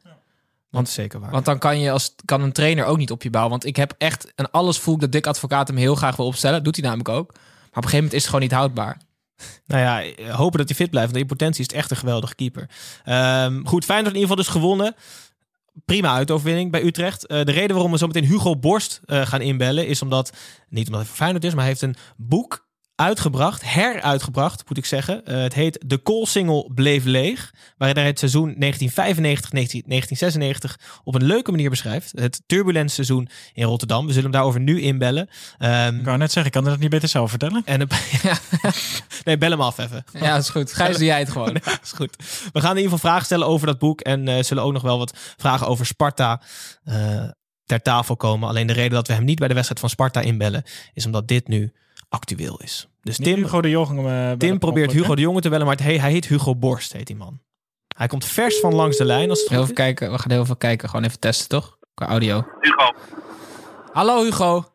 Want zeker waar. Want dan kan, je als, kan een trainer ook niet op je bouwen. Want ik heb echt... En alles voel ik dat Dick Advocaat hem heel graag wil opstellen. Doet hij namelijk ook. Maar op een gegeven moment is het gewoon niet houdbaar. Nou ja, hopen dat hij fit blijft. Want in potentie is het echt een geweldige keeper. Ehm, goed, Feyenoord in ieder geval dus gewonnen. Prima uitoverwinning bij Utrecht. Eh, de reden waarom we zo meteen Hugo Borst eh, gaan inbellen... is omdat, niet omdat hij voor Feyenoord is... maar hij heeft een boek uitgebracht, heruitgebracht, moet ik zeggen. Eh, het heet De Koolsingel bleef leeg. Waarin hij het seizoen 1995-1996 op een leuke manier beschrijft. Het turbulent seizoen in Rotterdam. We zullen hem daarover nu inbellen. Ehm, Ik wou net zeggen, kan dat niet beter zelf vertellen? en nee, bel hem af even. Ja, is goed. Gijs, doe jij het gewoon. Ja, is goed. We gaan in ieder geval vragen stellen over dat boek. En eh, zullen ook nog wel wat vragen over Sparta eh, ter tafel komen. Alleen de reden dat we hem niet bij de wedstrijd van Sparta inbellen... is omdat dit nu actueel is. Dus Tim, Hugo de Jong. eh, Tim probeert ongeluk, Hugo de Jonge te bellen, maar het, he- hij heet Hugo Borst, heet die man. Hij komt vers van langs de lijn. Als het Heel goed veel is. kijken. We gaan heel veel kijken. Gewoon even testen, toch? Qua audio. Hugo. Hallo Hugo.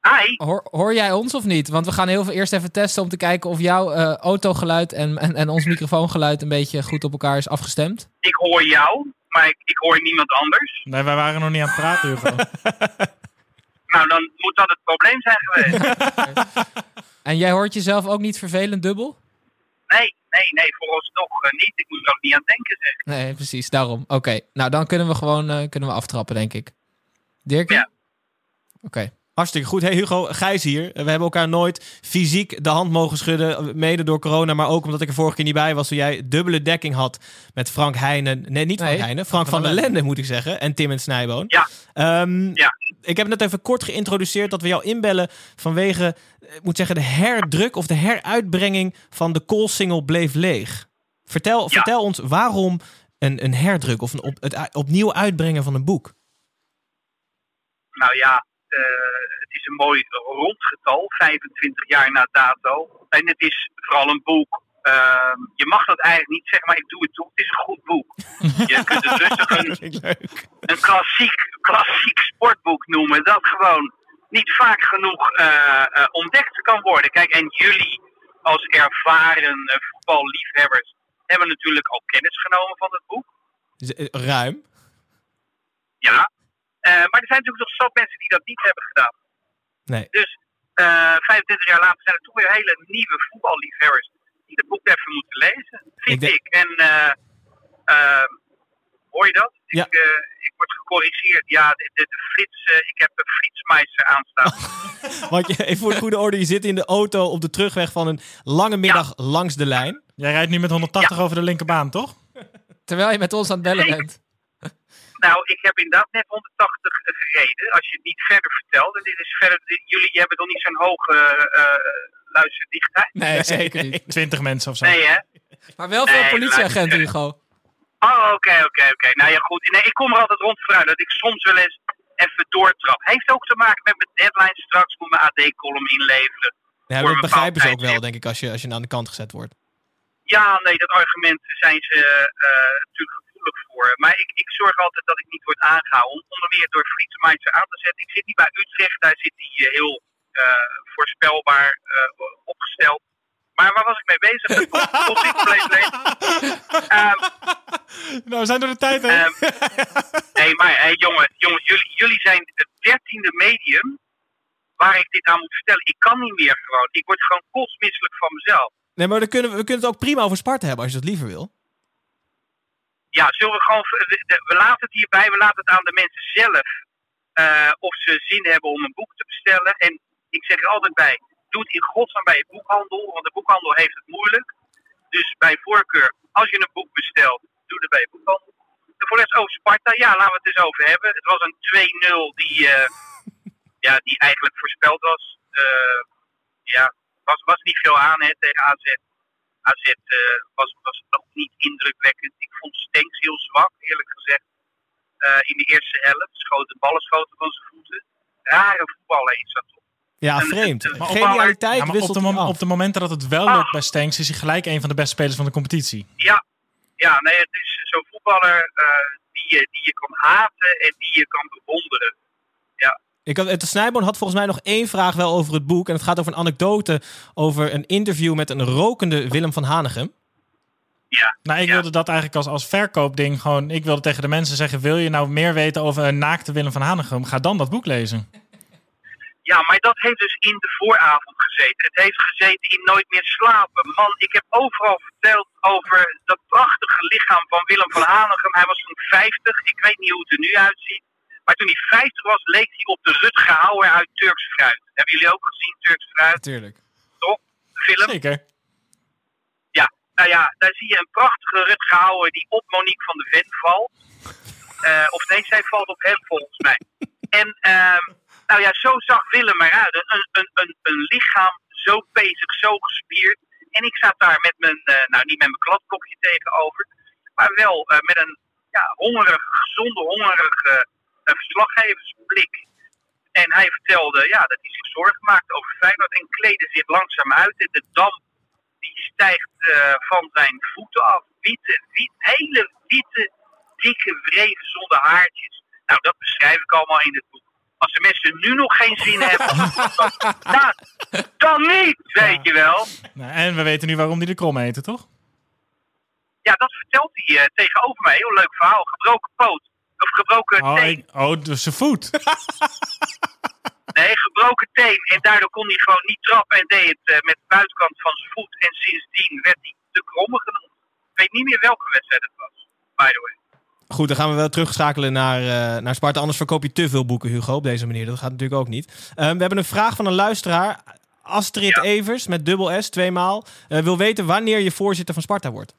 Hi. Hoor, hoor jij ons of niet? Want we gaan heel veel eerst even testen om te kijken of jouw eh, autogeluid en, en, en ons microfoongeluid een beetje goed op elkaar is afgestemd. Ik hoor jou, maar ik, ik hoor niemand anders. Nee, wij waren nog niet aan het praten, Hugo. Nou, dan moet dat het probleem zijn geweest. En jij hoort jezelf ook niet vervelend dubbel? Nee, nee, nee, vooralsnog uh, niet. Ik moet er ook niet aan denken, zeg. Nee, precies. Daarom. Oké. Nou, dan kunnen we gewoon uh, kunnen we aftrappen, denk ik. Dirk? Ja. Oké. Okay. Hartstikke goed. Hey Hugo, Gijs hier. We hebben elkaar nooit fysiek de hand mogen schudden. Mede door corona, maar ook omdat ik er vorige keer niet bij was. Toen jij dubbele dekking had met Frank Heijnen. Nee, niet Frank Nee, Heijnen. Frank van, der Lende, moet ik zeggen. En Tim en Snijboon. Ja. Um, ja. Ik heb net even kort geïntroduceerd dat we jou inbellen vanwege, ik moet zeggen, de herdruk of de heruitbrenging van de Koolsingel bleef leeg. Vertel, Ja. vertel ons waarom een, een herdruk of een op, het opnieuw uitbrengen van een boek. Nou ja, het is een mooi rond getal, 25 jaar na dato. En het is vooral een boek. Uh, je mag dat eigenlijk niet zeggen, maar ik doe het toch. Het is een goed boek. Je kunt het rustig een, een klassiek, klassiek sportboek noemen. Dat gewoon niet vaak genoeg uh, ontdekt kan worden. Kijk, en jullie als ervaren uh, voetballiefhebbers hebben natuurlijk al kennis genomen van het boek. Ruim. Ja, maar er zijn natuurlijk nog zat mensen die dat niet hebben gedaan. Nee. Dus uh, 25 jaar later zijn er toch weer hele nieuwe voetballiefhebbers die het boek even moeten lezen, vind ik. ik. En uh, hoor je dat? Ja. Ik, uh, ik word gecorrigeerd. Ja, de, de, de flits, uh, ik heb een flitsmeister aanstaan. Want je, even voor de goede orde, je zit in de auto op de terugweg van een lange middag ja. langs de lijn. Jij rijdt nu met 180 ja. over de linkerbaan, toch? Terwijl je met ons aan het bellen bent. Nou, ik heb inderdaad net 180 gereden. Als je het niet verder vertelt. En dit is verder, jullie hebben toch niet zo'n hoge uh, luisterdichtheid? Nee, zeker niet. 20 mensen of zo. Nee, hè? Maar wel veel nee, politieagenten, Hugo. Oh, oké, okay, oké, okay, oké. Okay. Nou ja, goed. Nee, ik kom er altijd rond vooruit dat ik soms wel eens even doortrap. Heeft ook te maken met mijn deadline straks. Moet mijn AD-column inleveren. Ja, dat begrijpen ze ook wel, denk ik, als je, als je aan de kant gezet wordt. Ja, nee, dat argument zijn ze uh, natuurlijk gevoelig voor. Maar ik, ik zorg altijd dat ik niet word aangehouden. Onder meer door Frietsmeister aan te zetten. Ik zit niet bij Utrecht, daar zit hij uh, heel uh, voorspelbaar opgesteld. Maar waar was ik mee bezig? Bleef lezen. Um, nou, we zijn door de tijd, hè? Um, nee, maar hey, jongen, jongen jullie, jullie zijn het dertiende medium waar ik dit aan moet vertellen. Ik kan niet meer gewoon. Ik word gewoon kotsmisselijk van mezelf. Nee, maar dan kunnen we, we kunnen het ook prima over Sparta hebben als je dat liever wil. Ja, zullen we gewoon. We laten het hierbij, we laten het aan de mensen zelf. Uh, of ze zin hebben om een boek te bestellen. En ik zeg er altijd bij: doe het in godsnaam bij je boekhandel, want de boekhandel heeft het moeilijk. Dus bij voorkeur, als je een boek bestelt, doe het bij je boekhandel. En voor de rest over Sparta, ja, laten we het eens over hebben. Het was een 2-0 die, uh, ja, die eigenlijk voorspeld was. Uh, ja, was, was niet veel aan hè, tegen AZ. AZ uh, was, was nog niet indrukwekkend. Ik vond Stenks heel zwak, eerlijk gezegd. Uh, in de eerste helft. Schoten, ballen schoten van zijn voeten. Rare voetballen is dat toch. Ja, vreemd. een Genialiteit Ja, maar op, de op de momenten dat het wel Ah. lukt bij Stenks, is hij gelijk een van de beste spelers van de competitie. Ja, ja nee, het is zo'n voetballer eh, die, je, die je kan haten en die je kan bewonderen. Ik had, het Snijboon had volgens mij nog één vraag wel over het boek. En het gaat over een anekdote over een interview met een rokende Willem van Hanegem. Ja, Nou, ik Ja. wilde dat eigenlijk als, als verkoopding gewoon... Ik wilde tegen de mensen zeggen, wil je nou meer weten over een naakte Willem van Hanegem? Ga dan dat boek lezen. ja, maar dat heeft dus in de vooravond gezeten. Het heeft gezeten in Nooit meer slapen. Man, ik heb overal verteld over dat prachtige lichaam van Willem van Hanegem. Hij was toen 50. Ik weet niet hoe het er nu uitziet. Maar toen hij 50 was, leek hij op de Rutger Hauer uit Turks Fruit. Hebben jullie ook gezien, Turks Fruit? Natuurlijk. Toch? De film? Zeker. Ja, nou ja, daar zie je een prachtige Rutger Hauer die op Monique van de Ven valt. Eh, of nee, zij valt op hem volgens mij. En ehm, nou ja, zo zag Willem eruit. Een, een, een, een lichaam zo bezig, zo gespierd. En ik zat daar met mijn, eh, nou niet met mijn kladblokje tegenover, maar wel eh, met een ja, hongerig, gezonde, hongerige eh, verslaggeversblik. En hij vertelde ja, dat hij zich zorgen maakte over Feyenoord en kleedde zich langzaam uit. En de damp die stijgt eh, van zijn voeten af. Witte, wit, hele witte, dikke wreven zonder haartjes. Nou, dat beschrijf ik allemaal in het boek. Als de mensen nu nog geen zin hebben, dan, dan, dan niet, weet je wel. Nou, en we weten nu waarom hij de krom heette, toch? Ja, dat vertelt hij eh, tegenover mij. Heel leuk verhaal. Gebroken poot. Of gebroken Oh, teen. ik- oh dus zijn voet. Nee, gebroken teen. En daardoor kon hij gewoon niet trappen en deed het eh, met de buitenkant van zijn voet. En sindsdien werd hij de kromme genoemd. Ik weet niet meer welke wedstrijd het was, by the way. Goed, dan gaan we wel terugschakelen naar, eh, naar Sparta. Anders verkoop je te veel boeken, Hugo, op deze manier. Dat gaat natuurlijk ook niet. Eh, we hebben een vraag van een luisteraar. Astrid Ja. Evers, met dubbel S, tweemaal. eh, wil weten wanneer je voorzitter van Sparta wordt.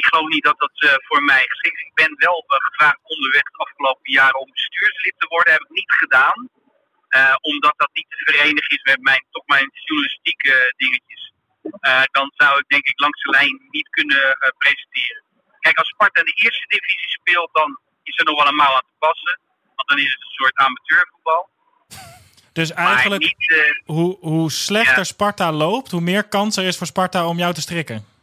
Ik geloof niet dat dat eh, voor mij geschikt is. Ik ben wel eh, gevraagd onderweg de afgelopen jaren om bestuurslid te worden. heb ik niet gedaan. Eh, omdat dat niet te verenigen is met mijn, toch mijn journalistieke dingetjes. Dan zou ik denk ik langs de lijn niet kunnen presenteren. Kijk, als Sparta in de eerste divisie speelt, dan is er nog wel een mouw aan te passen. Want dan is het een soort amateurvoetbal. Dus eigenlijk, niet... hoe, hoe slechter Ja. Sparta loopt, hoe meer kans er is voor Sparta om jou te strikken.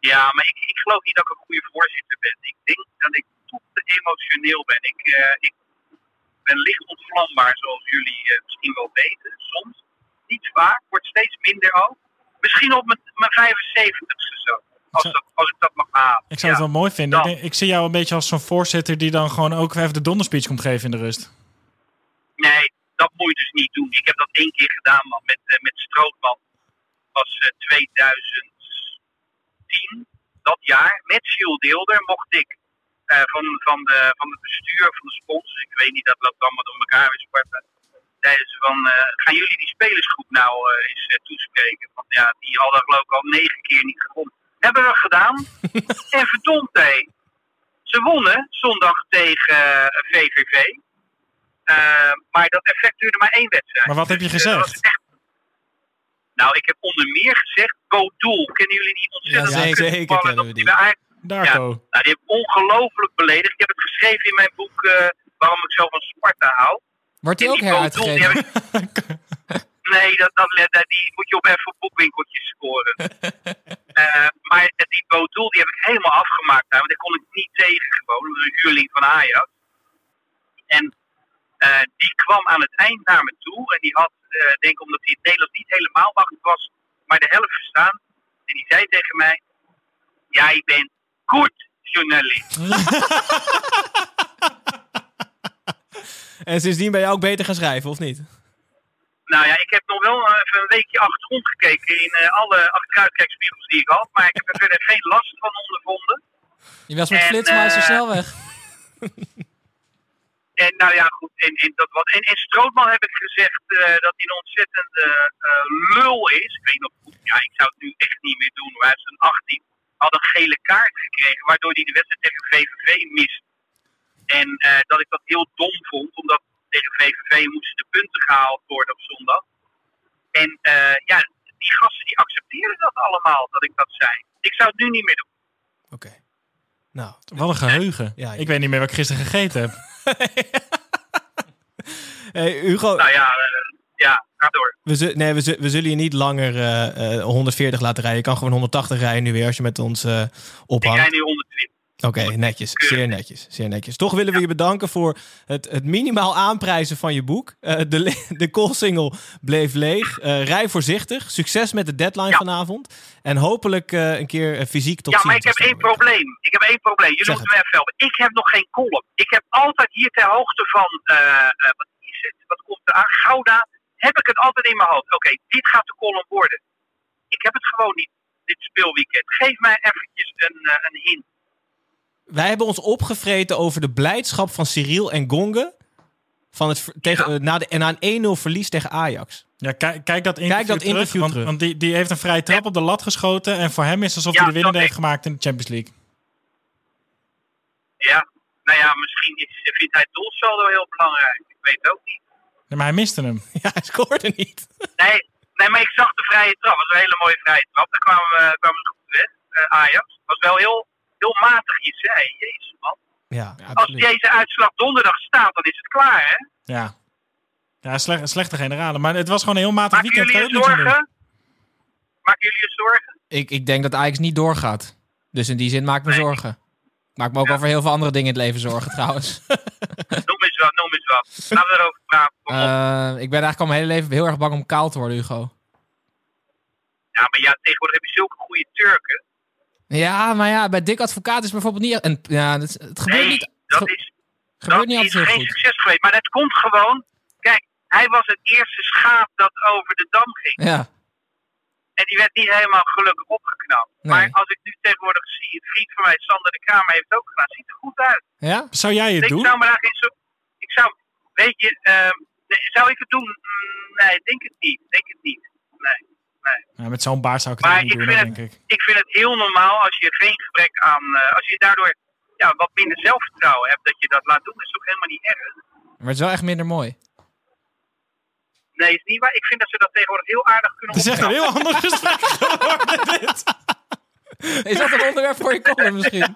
Ja, maar ik, ik geloof niet dat ik een goede voorzitter ben. Ik denk dat ik te emotioneel ben. Ik, eh, ik ben licht ontvlambaar, zoals jullie eh, misschien wel weten. Soms. Niet vaak, wordt steeds minder ook. Misschien op mijn, mijn 75ste zo. Als, dat, als ik dat mag halen. Ik zou Ja. het wel mooi vinden. Dan. Ik, zie jou een beetje als zo'n voorzitter die dan gewoon ook even de donderspeech komt geven in de rust. Nee, dat moet je dus niet doen. Ik heb dat één keer gedaan, man. Met, eh, met Strootman. was eh, 2010. Dat jaar. Met Jules Deelder mocht ik eh, van, van, de, van het bestuur, van de sponsors. Ik weet niet, dat loopt allemaal door elkaar bij Sparta. Zeiden ze van, eh, gaan jullie die spelersgroep nou eh, eens eh, toespreken? Want ja, die hadden geloof ik al negen keer niet gewonnen. Hebben we gedaan. en verdomd hé. Ze wonnen zondag tegen eh, VVV. Eh, maar dat effect duurde maar één wedstrijd. Maar wat heb je Dus, eh, dat gezegd? Nou, ik heb onder meer gezegd, Bodoel. Kennen jullie die ontzettend Ja, zeker voetballer? kennen we Dat die. Darko. nou, die heb ik ongelooflijk beledigd. Ik heb het geschreven in mijn boek eh, waarom ik zo van Sparta hou. Wordt die En ook die die heruitgegeven? Nee, dat, dat, dat- die moet je op even boekwinkeltjes scoren. Eh, maar die Bodoel, die heb ik helemaal afgemaakt. daar, Want daar kon ik niet tegen gewoon. Dat was een huurling van Ajax. En eh, die kwam aan het eind naar me toe. En die had, eh, denk ik omdat hij het Nederlands niet helemaal machtig was, maar de helft verstaan. En die zei tegen mij, jij bent goed journalist. En sindsdien ben je ook beter gaan schrijven, of niet? Nou ja, ik heb nog wel eh, even een weekje achterom gekeken in eh, alle achteruitkijkspiegels die ik had. Maar ik heb er verder geen last van ondervonden. Je was met En, Flitsmeister eh, snelweg. En nou ja, goed. En, en, dat wat, en, en Strootman heb ik gezegd eh, dat hij een ontzettende eh, lul is. Ik weet nog goed. Ja, ik zou het nu echt niet meer doen. Hij is een 18. Had een gele kaart gekregen, waardoor hij de wedstrijd tegen VVV mist. En eh, dat ik dat heel dom vond, omdat tegen VVV moesten de punten gehaald worden op zondag. En eh, ja, die gasten die accepteerden dat allemaal, dat ik dat zei. Ik zou het nu niet meer doen. Oké. Nou, Wat een geheugen. Ja, ik weet niet meer wat ik gisteren gegeten heb. Hey, Hugo, Nou ja, eh, ja, ga door. we, nee, we, we zullen je niet langer eh, eh, 140 laten rijden. Je kan gewoon 180 rijden nu weer als je met ons eh Ik ophangt. rij nu 120. Oké, netjes. Zeer netjes. Zeer netjes. Toch willen we je bedanken voor het, het minimaal aanprijzen van je boek. Eh, de, de call-single bleef leeg. Eh, rij voorzichtig. Succes met de deadline vanavond. En hopelijk eh, een keer fysiek tot ja, ziens. maar ik heb één probleem. Ik heb één probleem. Jullie moeten me even helpen. Ik heb nog geen column. Ik heb altijd hier ter hoogte van, wat is het? Wat komt er aan? Gouda. Heb ik het altijd in mijn hoofd. Oké, dit gaat de column worden. Ik heb het gewoon niet, dit speelweekend. Geef mij eventjes een, een hint. Wij hebben ons opgevreten over de blijdschap van Cyril en Gonge. Van het, tegen, eh, na, de, en na een 1-0 verlies tegen Ajax. Ja, kijk, kijk dat interview, dat terug, interview want, terug. want die, die heeft een vrije trap op de lat geschoten. En voor hem is het alsof Ja, hij de winnende dat heeft gemaakt in de Champions League. Ja, nou ja, misschien is, vindt hij het doelsaldo heel belangrijk. Ik weet het ook niet. Nee, maar hij miste hem. Ja, hij scoorde niet. Nee, nee, maar ik zag de vrije trap. Het was een hele mooie vrije trap. Daar kwamen we, kwamen we goed weg. Eh, Ajax. was wel heel, heel matig iets, hè. Jezus, man. Ja, Als deze uitslag donderdag staat, dan is het klaar, hè? Ja. Ja, slecht, slechte generale. Maar het was gewoon een heel matig Maken weekend. jullie zorgen? Maken jullie je zorgen? Ik, ik denk dat Ajax niet doorgaat. Dus in die zin maak ik me zorgen. Maak me ook over heel veel andere dingen in het leven zorgen trouwens. Noem eens wat, noem eens wat. Laten we erover praten. Eh, ik ben eigenlijk al mijn hele leven heel erg bang om kaal te worden, Hugo. Ja, maar ja, tegenwoordig heb je zulke goede Turken. Ja, maar ja, bij Dick Advocaat is bijvoorbeeld niet... En, ja, het, het gebeurt Nee, niet, dat ge- is, gebeurt dat niet is heel geen goed. succes geweest. Maar het komt gewoon... Kijk, hij was het eerste schaap dat over de dam ging. Ja, En die werd niet helemaal gelukkig opgeknapt. Nee. Maar als ik nu tegenwoordig zie, het vriend van mij, Sander de Kramer, heeft het ook gedaan. Ziet er goed uit. ja? Zou jij het ik doen? zou me daar geen zo... Ik zou... Weet je, ehm, zou ik het doen? Mm, nee, ik denk het niet. Ik denk het niet. Nee, nee. Ja, met zo'n baard zou ik het Maar ook niet ik doen, vind, denk het, ik. ik vind het heel normaal als je geen gebrek aan... eh, als je daardoor ja, wat minder zelfvertrouwen hebt, dat je dat laat doen. Is ook helemaal niet erg. Maar het is wel echt minder mooi. Nee, is niet waar. Ik vind dat ze dat tegenwoordig heel aardig kunnen Het is echt een heel ander gesprek geworden, dit. Is dat een onderwerp voor je column misschien?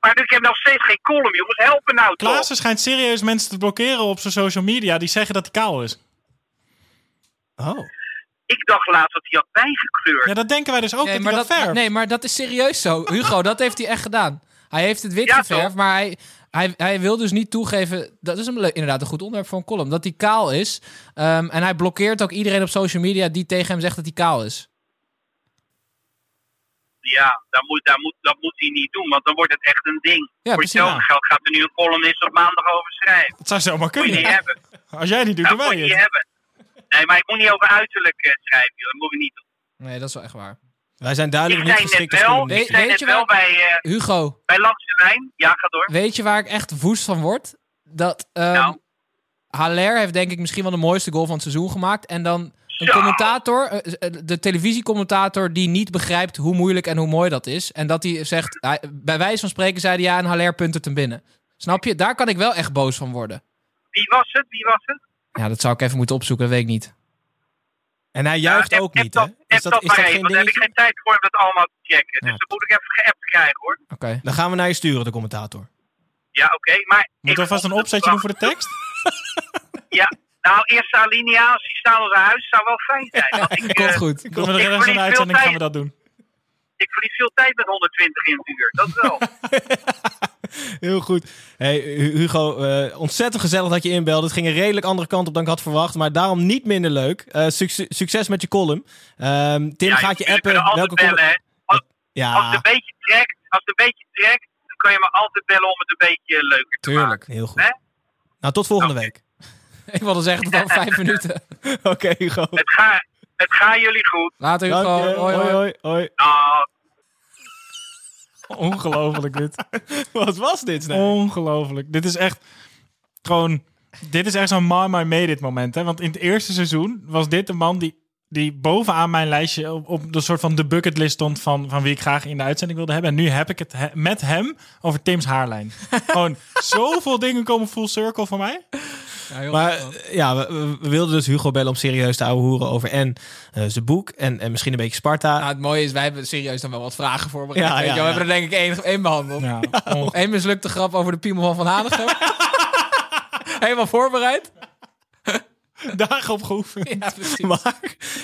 Maar ik heb nog steeds geen column, jongens. Help me nou toch. Klaassen schijnt serieus mensen te blokkeren op zijn social media. Die zeggen dat hij kaal is. Oh. Ik dacht laatst dat hij had bijgekleurd. Ja, dat denken wij dus ook. Nee dat maar hij dat, dat nee, maar dat is serieus zo. Hugo, dat heeft hij echt gedaan. Hij heeft het wit Ja, geverfd, toch? maar hij, hij, hij wil dus niet toegeven... Dat is een, inderdaad een goed onderwerp voor een column. Dat hij kaal is. Ehm, en hij blokkeert ook iedereen op social media die tegen hem zegt dat hij kaal is. Ja, daar moet, daar moet, dat moet hij niet doen, want dan wordt het echt een ding. Ja, Voor hetzelfde geld gaat er nu een columnist op maandag over schrijven. Dat zou zomaar Moet je kunnen. niet hebben. Als jij niet doet, Dat moet wij je niet hebben. Nee, maar ik moet niet over uiterlijk eh, schrijven, joh. Dat moet je niet doen. Nee, dat is wel echt waar. Wij zijn Ik duidelijk niet zei net geschikt als wel, columnist. ik zei Weet net je wel bij, eh Hugo, bij Langs de Lijn. Ja, ga door. weet je waar ik echt woest van word? Dat ehm Nou? Haller heeft denk ik misschien wel de mooiste goal van het seizoen gemaakt. En dan een commentator, eh, de televisiecommentator die niet begrijpt hoe moeilijk en hoe mooi dat is. En dat hij zegt, hij- bij wijze van spreken zei hij ja en Haller punt het hem binnen. Snap je? Daar kan ik wel echt boos van worden. Wie was het? Wie was het? Ja, dat zou ik even moeten opzoeken, dat weet ik niet. En hij juicht Ja, app- ook app niet, hè? dat- Is dat, dat is dat geen want dan heb ik geen tijd voor om dat allemaal te checken. Dus Ja. dan moet ik even geappt krijgen, hoor. Oké. Dan gaan we naar je sturen, de commentator. Ja, oké, maar... Moet ik- alvast een opzetje doen voor de tekst? Ja, nou, eerste alinea, als die staan een huis, zou wel fijn zijn. Want ik, eh, Komt goed. We Ik rest van verlies de veel uitzending gaan we dat doen. ik verlies veel tijd met 120 in het uur. Dat wel. Heel goed. Hey, Hu- Hugo, eh, ontzettend gezellig dat je inbelde. Het ging een redelijk andere kant op dan ik had verwacht, maar daarom niet minder leuk. Eh, succes, succes met je column. Ehm, Tim ja, gaat je appen. Welke bellen, column? hè. Als, als het Ja, een beetje trekt, als het een beetje trekt, dan kan je me altijd bellen om het een beetje leuker te maken. Tuurlijk. heel goed. Nou, tot volgende week. Ik wilde zeggen tot over vijf minuten. Oké, Hugo. Het gaat het gaat jullie goed. Later Dank Hugo. je. Hoi, hoi. hoi, hoi. Nou, Ongelooflijk dit. Wat was dit nou? Ongelooflijk. Dit is echt gewoon. Dit is echt zo'n Mama made it moment. Hè? Want in het eerste seizoen was dit de man die, die bovenaan mijn lijstje op, op de soort van de bucketlist stond van, van wie ik graag in de uitzending wilde hebben. En nu heb ik het he- met hem over Tim's haarlijn. gewoon zoveel dingen komen full circle voor mij. Ja, Maar eh, ja, we, wilden dus Hugo bellen om serieus te ouwe hoeren over en eh, zijn boek en, en misschien een beetje Sparta. Nou, het mooie is, wij hebben serieus dan wel wat vragen voorbereid. Ja, Weet je ja, we hebben er denk ik één, één behandeld. Ja, Eén mislukte grap over de piemel van Van Hanegem. helemaal voorbereid. Dagen op geoefend. Ja, precies. Maar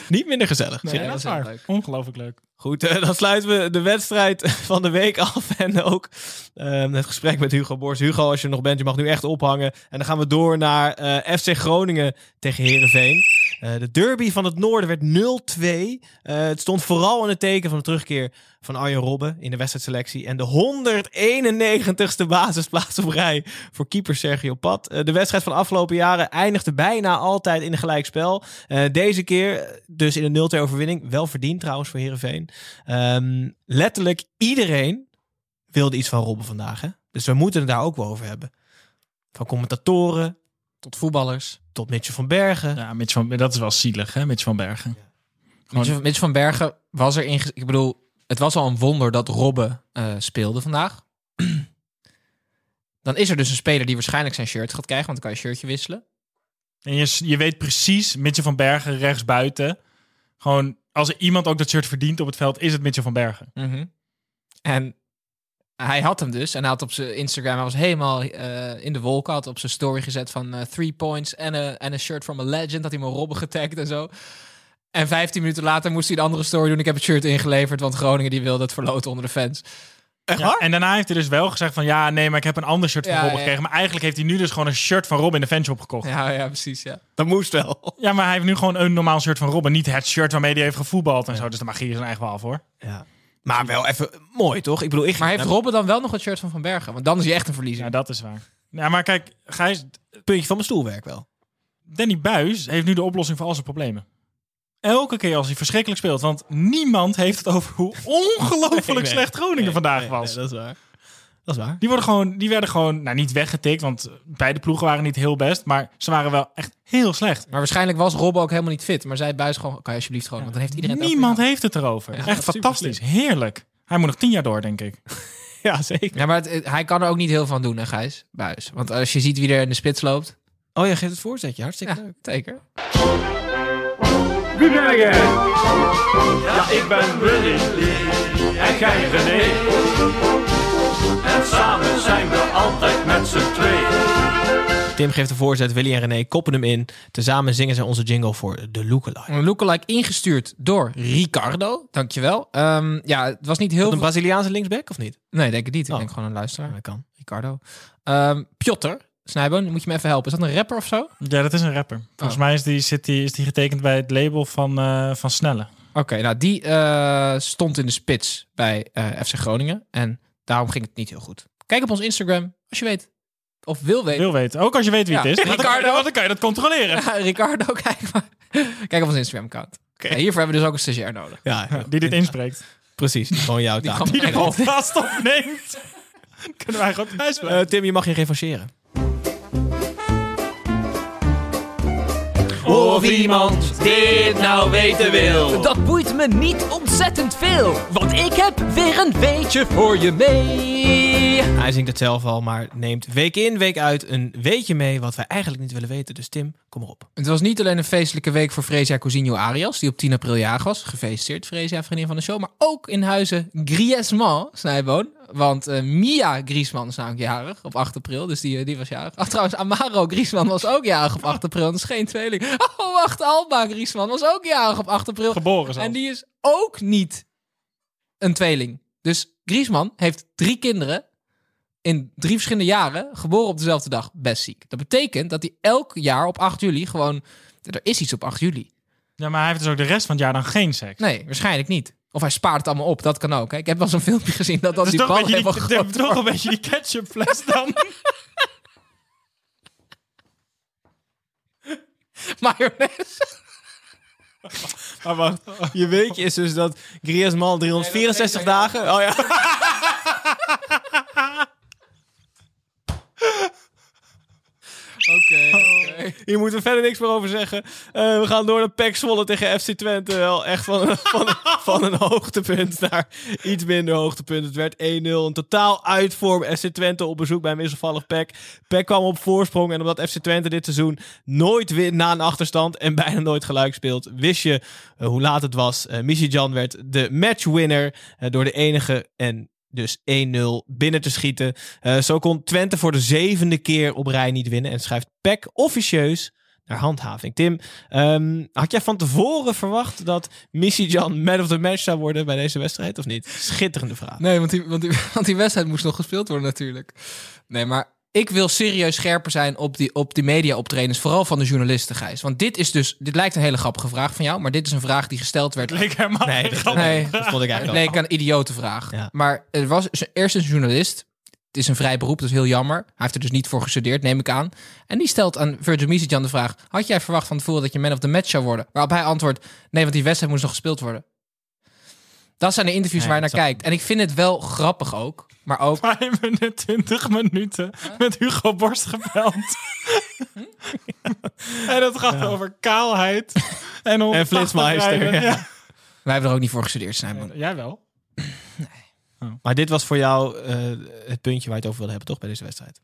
niet minder gezellig. Nee, dat is waar. leuk. Ongelooflijk leuk. Goed, eh, dan sluiten we de wedstrijd van de week af. En ook ehm, het gesprek met Hugo Bors. Hugo, als je er nog bent, je mag nu echt ophangen. En dan gaan we door naar eh, FC Groningen tegen Herenveen. de derby van het noorden werd 0-2. Eh, het stond vooral in het teken van de terugkeer van Arjen Robben in de wedstrijdselectie. En de 191ste basisplaats op rij voor keeper Sergio Pat. Eh, de wedstrijd van de afgelopen jaren eindigde bijna altijd in een gelijkspel. Eh, deze keer dus in een 0-2 overwinning. Wel verdiend trouwens voor Herenveen. Ehm, letterlijk iedereen wilde iets van Robben vandaag. Hè? Dus we moeten het daar ook wel over hebben. Van commentatoren Tot voetballers. tot Mitchell van Bergen. Ja, Mitch van, dat is wel zielig, hè, Mitch van Bergen. Mitch, Mitch van Bergen was er in. Ik bedoel, het was al een wonder dat Robben eh, speelde vandaag. Dan is er dus een speler die waarschijnlijk zijn shirt gaat krijgen, want dan kan je shirtje wisselen. En je, je weet precies, Mitchell van Bergen rechts buiten. Gewoon, als iemand ook dat shirt verdient op het veld, is het Mitchell van Bergen. Mhm. En hij had hem dus. En hij had op zijn Instagram, hij was helemaal eh, in de wolken. Had op zijn story gezet van eh, three points en een en een shirt from a legend. Had hij maar Robben getagd en zo. En 15 minuten later moest hij een andere story doen. Ik heb het shirt ingeleverd, want Groningen die wilde het verloten onder de fans. Ja, en daarna heeft hij dus wel gezegd van ja, nee, maar ik heb een ander shirt van Ja, Rob ja. gekregen. Maar eigenlijk heeft hij nu dus gewoon een shirt van Rob in de fanshop gekocht. Ja. Ja, ja, precies. Ja. Dat moest wel. maar hij heeft nu gewoon een normaal shirt van Rob. En niet het shirt waarmee hij heeft gevoetbald en zo. Dus de magie is een eigen wel voor. Ja. Maar wel even mooi, toch? Ik bedoel, ik Maar heeft Robben dan wel nog het shirt van Van Bergen? Want dan is hij echt een verliezer. Ja, dat is waar. Ja, maar kijk, Gijs, puntje van mijn stoelwerk wel. Danny Buis heeft nu de oplossing voor al zijn problemen. Elke keer als hij verschrikkelijk speelt. Want niemand heeft het over hoe ongelooflijk Nee, nee. slecht Groningen Nee, vandaag nee, was. nee, dat is waar. Dat is waar. Die, worden gewoon, die werden gewoon, nou niet weggetikt, want beide ploegen waren niet heel best. Maar ze waren wel echt heel slecht. Maar waarschijnlijk was Robben ook helemaal niet fit. Maar zij buis gewoon, kan je alsjeblieft gewoon, want dan heeft iedereen het over Niemand heeft het erover. Ja, echt fantastisch. Heerlijk. Hij moet nog tien jaar door, denk ik. Ja, zeker. Ja, maar het- hij kan er ook niet heel van doen, hè, Gijs? Buis. Want als je ziet wie er in de spits loopt. Oh, je geeft het voorzetje. Hartstikke Ja, leuk. zeker. Goedemorgen. Ja, ik ben Willy en jij René. En samen zijn we altijd met z'n twee. Tim geeft de voorzet, Willy en René koppen hem in. Tezamen zingen ze onze jingle voor de lookalike. Een lookalike ingestuurd door Ricardo. Dankjewel. Ehm ja, het was niet heel Een. Braziliaanse linksback of niet? Nee, denk ik niet. Ik Oh. denk gewoon een luisteraar. dat kan. Ricardo. Ehm Piotr Snijboon, moet je me even helpen. Is dat een rapper of zo? Ja, dat is een rapper. Volgens Oh. mij is die, zit die, is die getekend bij het label van, eh, van Snelle. Oké, nou die eh, stond in de spits bij eh, FC Groningen. En daarom ging het niet heel goed. Kijk op ons Instagram als je weet. Of wil weten. Wil weten. Ook als je weet wie Ja. het is. Ricardo. want dan kan je dat controleren. Ja, Ricardo, kijk maar. Kijk op ons Instagram-account. En hiervoor hebben we dus ook een stagiair nodig. Ja. Die dit inspreekt. precies. Gewoon jouw Die taak. gewoon- Die de podcast opneemt. Kunnen wij gewoon thuis blijven. Eh, Tim, je mag je revancheren. Of iemand dit nou weten wil. Dat boeit me niet ontzettend veel, want ik heb weer een weetje voor je mee. Hij zingt het zelf al, maar neemt week in, week uit een weetje mee wat wij eigenlijk niet willen weten. Dus Tim, kom erop. Het was niet alleen een feestelijke week voor Fresia Cousinho Arias, die op 10 april jarig was. Gefeliciteerd, Fresia, vriendin van de show. Maar ook in huizen Griezmann, Snijboon. Want eh, Mia Griezmann is namelijk jarig op 8 april, dus die, eh, die was jarig. Ach, trouwens, Amaro Griezmann was ook jarig op 8 april. Dat is geen tweeling. Oh, wacht, Alba Griezmann was ook jarig op 8 april. Geboren zelfs. En die is ook niet een tweeling. Dus Griezmann heeft drie kinderen in drie verschillende jaren, geboren op dezelfde dag. Best ziek. Dat betekent dat hij elk jaar op 8 juli gewoon... Er is iets op 8 juli. Ja, maar hij heeft dus ook de rest van het jaar dan geen seks. Nee, waarschijnlijk niet. Of hij spaart het allemaal op. Dat kan ook. Hè. Ik heb wel zo'n filmpje gezien dat dat Dus die bal een beetje helemaal die, groot toch een beetje die ketchupfles dan. Mayonaise. Maar wacht, je weetje is dus dat Griezmann 364 dagen... Oh ja. Oké, oké. Hier moeten we verder niks meer over zeggen. Eh, we gaan door naar PEC Zwolle tegen FC Twente. Wel echt van een, van, van een hoogtepunt naar iets minder hoogtepunt. Het werd 1-0. Een totaal uitvorm FC Twente op bezoek bij een wisselvallig PEC. PEC kwam op voorsprong. En omdat FC Twente dit seizoen nooit wint na een achterstand en bijna nooit gelijk speelt, wist je eh, hoe laat het was. Uh, Jan werd de matchwinner eh, door de enige en dus 1-0 binnen te schieten. Eh, zo kon Twente voor de zevende keer op rij niet winnen en schrijft PEC officieus naar handhaving. Tim, ehm, had jij van tevoren verwacht dat Missy Jan man of the match zou worden bij deze wedstrijd of niet? Schitterende vraag. Nee, want want, die, want die wedstrijd moest nog gespeeld worden natuurlijk. Nee, maar ik wil serieus scherper zijn op die, op die media-optredens, vooral van de journalisten, Gijs. Want dit is dus, dit lijkt een hele grappige vraag van jou, maar dit is een vraag die gesteld werd. Leek helemaal Nee, dat- nee, dat vond ik eigenlijk leek een idiote vraag. Ja. Maar er was eerst een journalist. Het is een vrij beroep, dat is heel jammer. Hij heeft er dus niet voor gestudeerd, neem ik aan. En die stelt aan Virgil Misijan de vraag... had jij verwacht van tevoren dat je man of the match zou worden? Waarop hij antwoordt... nee, want die wedstrijd moest nog gespeeld worden. Dat zijn de interviews Nee, waar je naar kijkt. En ik vind het wel grappig ook. Maar ook... Vijf minuten, 20 minuten met Hugo Borst gebeld. en dat gaat over kaalheid en, En Flitsmeister, ja. Wij hebben er ook niet voor gestudeerd, Snijman. Jij wel. Maar dit was voor jou eh, het puntje waar je het over wilde hebben, toch, bij deze wedstrijd?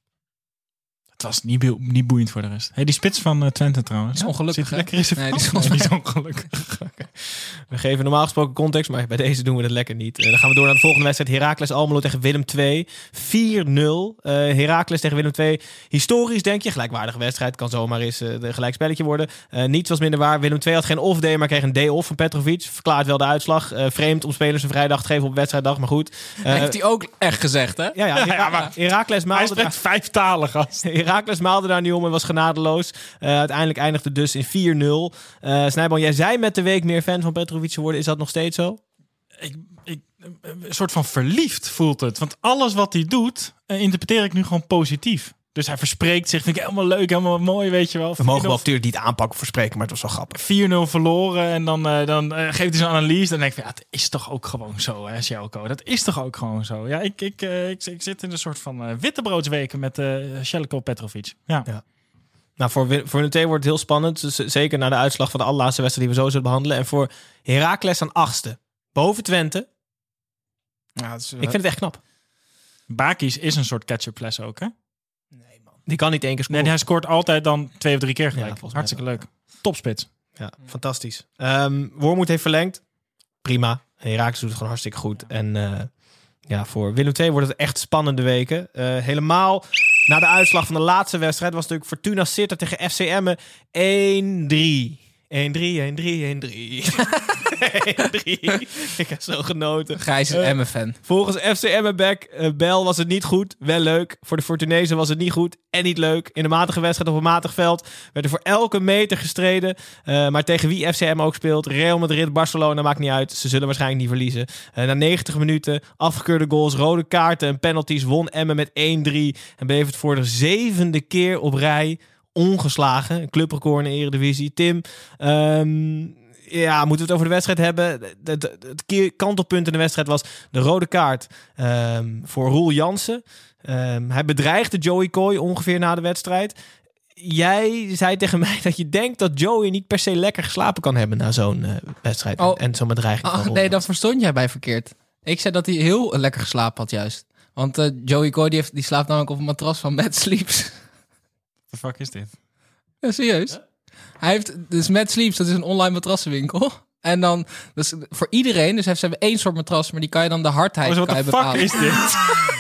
Het was niet, boe- niet boeiend voor de rest. Hey, die spits van eh, Twente trouwens. Is ongelukkig, Zit hij hè? lekker in zijn Nee, die is Nee, mij- die is ongelukkig. We geven normaal gesproken context, maar bij deze doen we het lekker niet. Eh, dan gaan we door naar de volgende wedstrijd. Heracles Almelo tegen Willem II. 4-0. Eh Heracles tegen Willem II. Historisch denk je, gelijkwaardige wedstrijd. Kan zomaar eens een gelijkspelletje worden. Eh, niets was minder waar. Willem II had geen off-day, maar kreeg een day-off van Petrovic. Verklaart wel de uitslag. Vreemd om spelers een vrijdag te geven op wedstrijddag, maar goed. Heeft hij ook echt gezegd, hè? ja, ja, maar- Heracles Hij maalde daar, spreekt vijf talen, gast. Heracles maalde daar niet om en was genadeloos. Eh, uiteindelijk eindigde dus in 4-0. Eh Snijboom, jij zei met de week meer fan van Petrovic worden. Is dat nog steeds zo? ik, ik, een soort van verliefd voelt het. Want alles wat hij doet, eh, interpreteer ik nu gewoon positief. Dus hij verspreekt zich, vind ik helemaal leuk, helemaal mooi, weet je wel. We mogen 4-0 wel natuurlijk niet aanpakken voor spreken, maar het was wel grappig. 4-0 verloren en dan, eh, dan eh, geeft hij zijn analyse. Dan denk ik, van, ja, het is toch ook gewoon zo, hè, Sjelko. Dat is toch ook gewoon zo. Ja, ik, ik, eh, ik, ik zit in een soort van wittebroodsweken met eh Sjelko Petrovic. Ja. Ja. Nou, voor, voor II wordt het heel spannend. Dus, zeker na de uitslag van de allerlaatste wedstrijd die we zo zullen behandelen. En voor Heracles aan achtste. Boven Twente. Ja, is, Ik vind het echt knap. Bakis is een soort catch-up-fles ook, hè? Die kan niet één keer Nee, scoren. hij scoort altijd dan twee of drie keer gelijk. Hartstikke leuk. Topspits. Ja, fantastisch. Ehm Wormoed heeft verlengd. Prima. Heracles doet het gewoon hartstikke goed. En eh, ja, voor Willem II wordt het echt spannende weken. Eh, helemaal na de uitslag van de laatste wedstrijd was natuurlijk Fortuna Sittard tegen FC Emmen 1-3. 1-3, 1-3, 1-3. 1-3. Ik heb zo genoten. Gijs is Eh, Emmen-fan. Volgens FC Emmenback eh Bel was het niet goed, wel leuk. Voor de Fortunezen was het niet goed en niet leuk. In de matige wedstrijd op een matig veld werd er voor elke meter gestreden. Eh, maar tegen wie FC Emmen ook speelt, Real Madrid, Barcelona, maakt niet uit. Ze zullen waarschijnlijk niet verliezen. Na 90 minuten, afgekeurde goals, rode kaarten en penalties won Emmen met 1-3. En bleef het voor de zevende keer op rij ongeslagen. Clubrecord in de Eredivisie. Tim, ehm, ja, moeten we het over de wedstrijd hebben? Het, kantelpunt in de wedstrijd was de rode kaart ehm, voor Roel Jansen. Ehm, hij bedreigde Joey Coy ongeveer na de wedstrijd. Jij zei tegen mij dat je denkt dat Joey niet per se lekker geslapen kan hebben na zo'n eh, wedstrijd. Oh. En zo'n bedreiging Oh, Roel nee, dat verstond jij bij verkeerd. Ik zei dat hij heel lekker geslapen had juist. Want eh, Joey Coy die, heeft, die slaapt namelijk op een matras van Mad Sleeps. The fuck is dit? Ja, serieus. Hij heeft, dus Mad Sleeps, dat is een online matrassenwinkel. En dan, dus voor iedereen, dus ze hebben één soort matras, maar die kan je dan de hardheid Oh, wat kan de je fuck bepalen. is dit?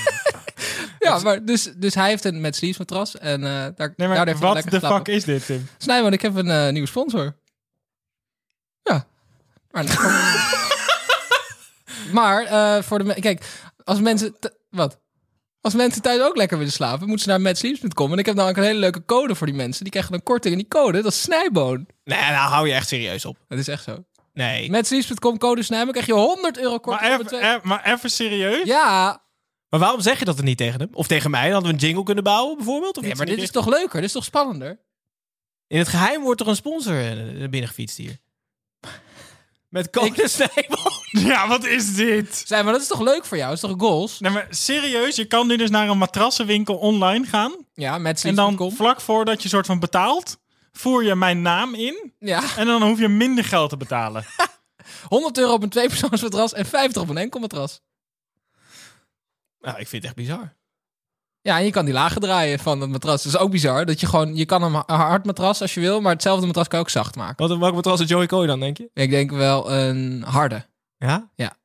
Ja, maar dus, dus hij heeft een Mad Sleeps matras en eh daar, Nee, maar heeft hij wat de fuck is dit, Tim? Snijman, ik heb een eh, nieuwe sponsor. Ja. Maar, maar eh, voor de kijk, als mensen wat? Als mensen thuis ook lekker willen slapen, moeten ze naar madsleeps.com. En ik heb namelijk een hele leuke code voor die mensen. Die krijgen een korting. En die code, dat is snijboon. Nee, nou hou je echt serieus op. Dat is echt zo. Nee. Madsleeps.com, code snijboon, krijg je 100 euro Maar korting. op even, eh, maar even serieus? ja, Maar waarom zeg je dat er niet tegen hem? Of tegen mij? Dan hadden we een jingle kunnen bouwen bijvoorbeeld? Of nee, maar in dit is toch leuker? Dit is toch spannender? In het geheim wordt er een sponsor eh, binnengefietst hier. Met Snijboom. Ja, wat is dit? Zijn, maar dat is toch leuk voor jou? Dat is toch goals? Nee, maar serieus, je kan nu dus naar een matrassenwinkel online gaan. Ja, En madsleeps.com. dan vlak voordat je soort van betaalt, voer je mijn naam in. Ja, En dan hoef je minder geld te betalen. 100 euro op een tweepersoonsmatras en 50 op een enkel matras. Nou, ik vind het echt bizar. Ja, en je kan die lagen draaien van het matras. Dat is ook bizar. Dat je gewoon, je kan een ha- hard matras als je wil, maar hetzelfde matras kan je ook zacht maken. Wat, welke matras is Joey Coy dan, denk je? Ik denk wel een harde. Ja? Ja.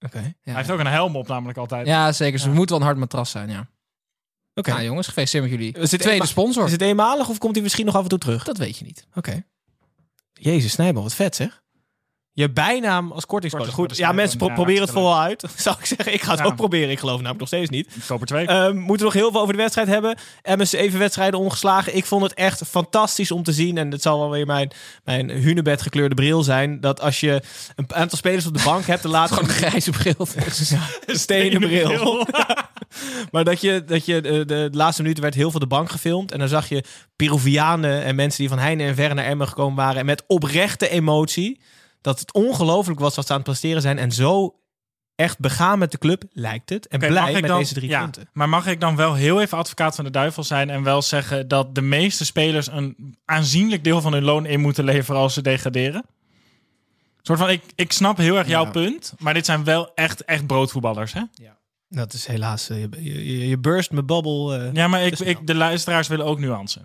Oké. Ja. Hij heeft ook een helm op namelijk altijd. Ja, zeker. Ze moet wel een hard matras zijn, ja. Oké. Nou jongens, gefeliciteerd met jullie Is het tweede eenma- sponsor. Is het eenmalig of komt hij misschien nog af en toe terug? Dat weet je niet. Oké. Jezus, Snijboom, wat vet zeg. Je bijnaam als kortingscode. Goed, ja, mensen pro- proberen het hartstikke vol uit. Zou ik zeggen, ik ga het Ja. ook proberen. Ik geloof namelijk nog steeds niet. Ik koop er twee. Eh, Ehm, moeten we nog heel veel over de wedstrijd hebben. MS even wedstrijden ongeslagen. Ik vond het echt fantastisch om te zien. En het zal wel weer mijn, mijn hunebed gekleurde bril zijn. Dat als je een aantal spelers op de bank hebt, de laatste Gewoon een grijze bril. een stenen bril. maar dat je, dat je de, de, laatste minuten werd heel veel de bank gefilmd. En dan zag je Peruvianen en mensen die van heine en verre naar Emmen gekomen waren. En met oprechte emotie. Dat het ongelooflijk was wat ze aan het presteren zijn. En zo echt begaan met de club lijkt het. En blij met dan- deze drie ja, punten. Maar mag ik dan wel heel even advocaat van de duivel zijn en wel zeggen dat de meeste spelers een aanzienlijk deel van hun loon in moeten leveren als ze degraderen? Een soort van, ik, ik snap heel erg jouw Ja. punt, maar dit zijn wel echt, echt broodvoetballers, hè? Dat is helaas... eh, Je, je, je burst mijn babbel. eh. Ja, maar ik, ik, de luisteraars willen ook nuance.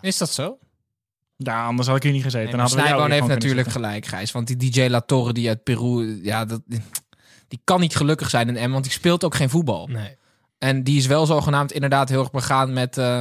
Is dat zo? Ja, anders had ik hier niet gezeten. Nee, Dan hadden Snijboon heeft natuurlijk gelijk, Gijs. Want die DJ Latorre die uit Peru, ja, dat, die kan niet gelukkig zijn in M, want die speelt ook geen voetbal. Nee. En die is wel zogenaamd inderdaad heel erg begaan met eh,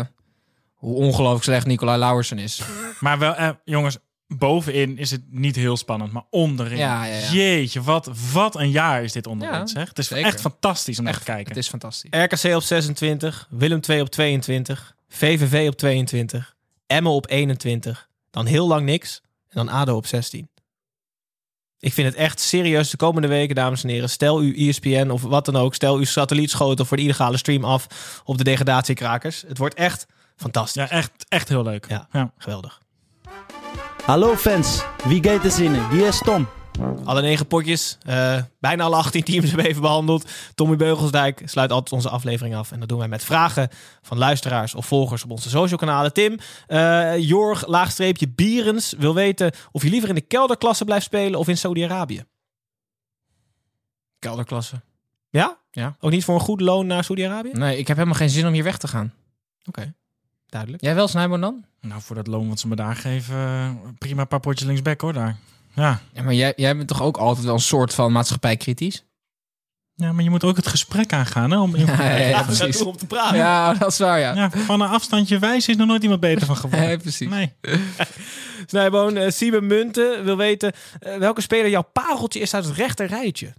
hoe ongelooflijk slecht Nicolai Lauwersen is. Maar wel, eh, jongens, bovenin is het niet heel spannend, maar onderin. Ja, ja, ja. Jeetje, wat, wat een jaar is dit onderin, Ja, zeg. Het is zeker. echt fantastisch om naar te Echt, kijken. Het is fantastisch. RKC op 26, Willem 2 op 22, VVV op 22, Emmen op 21, dan heel lang niks en dan ADO op 16. Ik vind het echt serieus de komende weken, dames en heren. Stel uw ESPN of wat dan ook, stel uw satellietschotel voor de illegale stream af op de degradatiekrakers. Het wordt echt fantastisch. Ja, echt, echt heel leuk. Ja, Ja. geweldig. Hallo fans, wie gaat er zinnen? Wie is Tom? Alle negen potjes, eh, bijna alle 18 teams hebben we even behandeld. Tommy Beugelsdijk sluit altijd onze aflevering af. En dat doen wij met vragen van luisteraars of volgers op onze social kanalen. Tim, eh, Jorg, laagstreepje Bierens, wil weten of je liever in de kelderklasse blijft spelen of in Saudi-Arabië. Kelderklasse. Ja? Ja. Ook niet voor een goed loon naar Saudi-Arabië? Nee, ik heb helemaal geen zin om hier weg te gaan. Oké, duidelijk. Jij wel, Snijboon dan? Nou, voor dat loon wat ze me daar geven, eh, prima een paar potjes linksback hoor daar. Ja. Ja, maar jij, jij bent toch ook altijd wel een soort van maatschappij kritisch? ja, maar je moet ook het gesprek aangaan hè, om Ja, ja, ja, precies. om te praten. Ja, dat is waar, ja. Ja, van een afstandje wijzen is nog nooit iemand beter van geworden. Nee, precies. Nee. Snijboon, eh Siebe Munten wil weten eh, welke speler jouw pareltje is uit het rechter rijtje.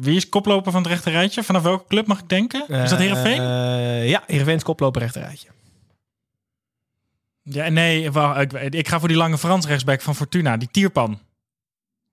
Wie is koploper van het rechte rijtje? Vanaf welke club mag ik denken? is dat Heerenveen? Eh, ja, Heerenveen is koploper rechter rijtje. Ja, nee, ik, ik ga voor die lange Frans rechtsback van Fortuna, die Tierpan.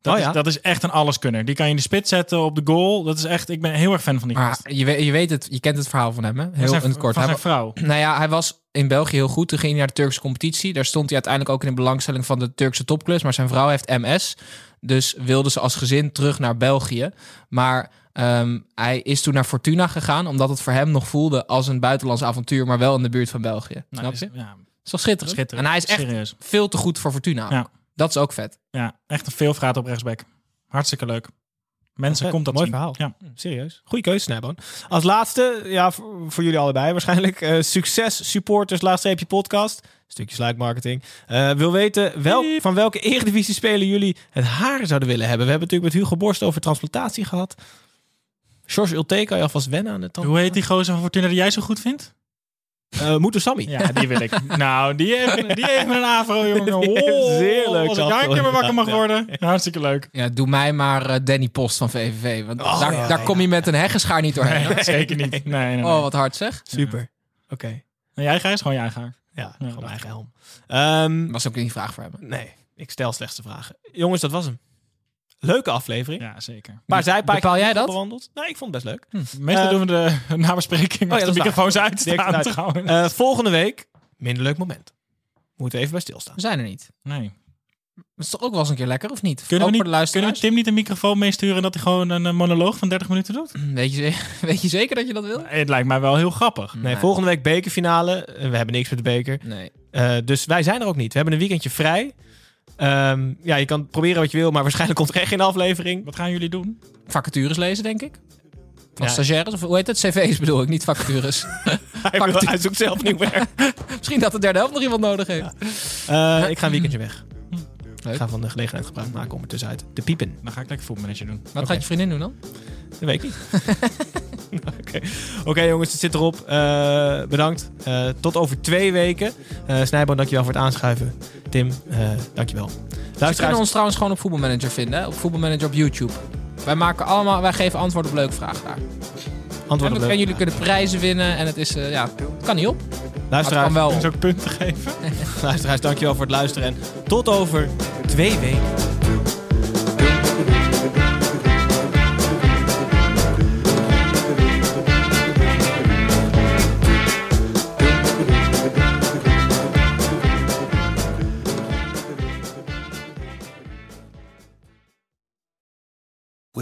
Dat, Oh ja? is, dat is echt een alleskunner. Die kan je in de spit zetten op de goal. Dat is echt, ik ben heel erg fan van die Maar je weet, je weet het, je kent het verhaal van hem, hè? Heel zijn, in het kort. van Hij zijn wa- vrouw. Nou ja, hij was in België heel goed. Toen ging hij naar de Turkse competitie. Daar stond hij uiteindelijk ook in de belangstelling van de Turkse topclubs. Maar zijn vrouw heeft MS. Dus wilden ze als gezin terug naar België. Maar ehm, hij is toen naar Fortuna gegaan. Omdat het voor hem nog voelde als een buitenlands avontuur. Maar wel in de buurt van België. Nou, Snap is- je? ja, is toch schitterend? schitterend. En hij is echt Serieus. veel te goed voor Fortuna. Ja. Dat is ook vet. Ja, echt een veelvraat op rechtsback. Hartstikke leuk. Mensen, komt dat mooi zien. verhaal. Ja. Serieus. Goeie keuze, Snijboon. Als laatste, ja, voor, voor jullie allebei waarschijnlijk. eh, succes supporters, laatstreepje podcast. Stukje sluikmarketing. Eh wil weten welk, van welke eredivisie speler jullie het haar zouden willen hebben. We hebben natuurlijk met Hugo Borst over transplantatie gehad. George Ulte kan je alvast wennen aan de tand. Hoe heet die gozer van Fortuna die jij zo goed vindt? Uh, Moeten Sammy. Ja, die wil ik. nou, die heeft, die heeft een afro, jongen. Oh, zeer leuk Als ik daar een keer mee wakker mag worden. Hartstikke leuk. Ja, doe mij maar eh, Danny Post van VVV. Want Oh, daar, ja, daar ja. kom je met een heggenschaar niet doorheen. Nee, zeker niet. Nee, nee, nee. Oh, wat hard zeg. Super. Oké. En jij Gijs? Gewoon jij haar. Ja, Ja, gewoon mijn eigen helm. Ehm, Was ook niet vraag voor hem. nee, ik stel slechts de vragen. Jongens, dat was hem. Leuke aflevering. Ja, zeker. Maar zij Bepaal jij dat? Bewandeld. Ik vond het best leuk. Meestal Eh, doen we de nabespreking als ja, de microfoons waar. uitstaan Direct uit. trouwens. Eh, volgende week, minder leuk moment. Moeten we even bij stilstaan. We zijn er niet. nee. Dat is toch ook wel eens een keer lekker, of niet? Kunnen ook we, niet, kunnen we. Tim niet een microfoon meesturen dat hij gewoon een monoloog van 30 minuten doet? Weet je, weet je zeker dat je dat wil? Nee, Het lijkt mij wel heel grappig. Nee, volgende week bekerfinale. Eh, We hebben niks met de beker. Nee. Dus wij zijn er ook niet. We hebben een weekendje vrij. Ehm, ja, je kan proberen wat je wil, maar waarschijnlijk komt er echt geen aflevering. Wat gaan jullie doen? Vacatures lezen, denk ik. Van Ja. stagiaires, of hoe heet het? CV's bedoel ik, niet vacatures. Hij, wil- hij zoekt zelf nieuw werk. Misschien dat de derde helft nog iemand nodig heeft. Eh, ik ga een weekendje weg. Ik ga van de gelegenheid gebruik maken om er tussenuit te piepen. Dan ga ik lekker voetmanager doen. Wat gaat je vriendin doen dan? Dat weet ik niet. Oké, Oké, jongens, het zit erop. Eh, bedankt. Eh, tot over twee weken. Uh, Snijboon, dankjewel voor het aanschuiven. Tim, uh, dankjewel. Ze kunnen ons trouwens gewoon op Voetbalmanager vinden. Hè? Op Voetbalmanager op YouTube. Wij, maken allemaal, wij geven antwoord op leuke vragen daar. Antwoord en, op en jullie kunnen prijzen winnen. En het is, uh, ja, het kan niet op. Luisteraars, kan wel. Ook punten geven? Luisteraars, dankjewel voor het luisteren. En tot over twee weken.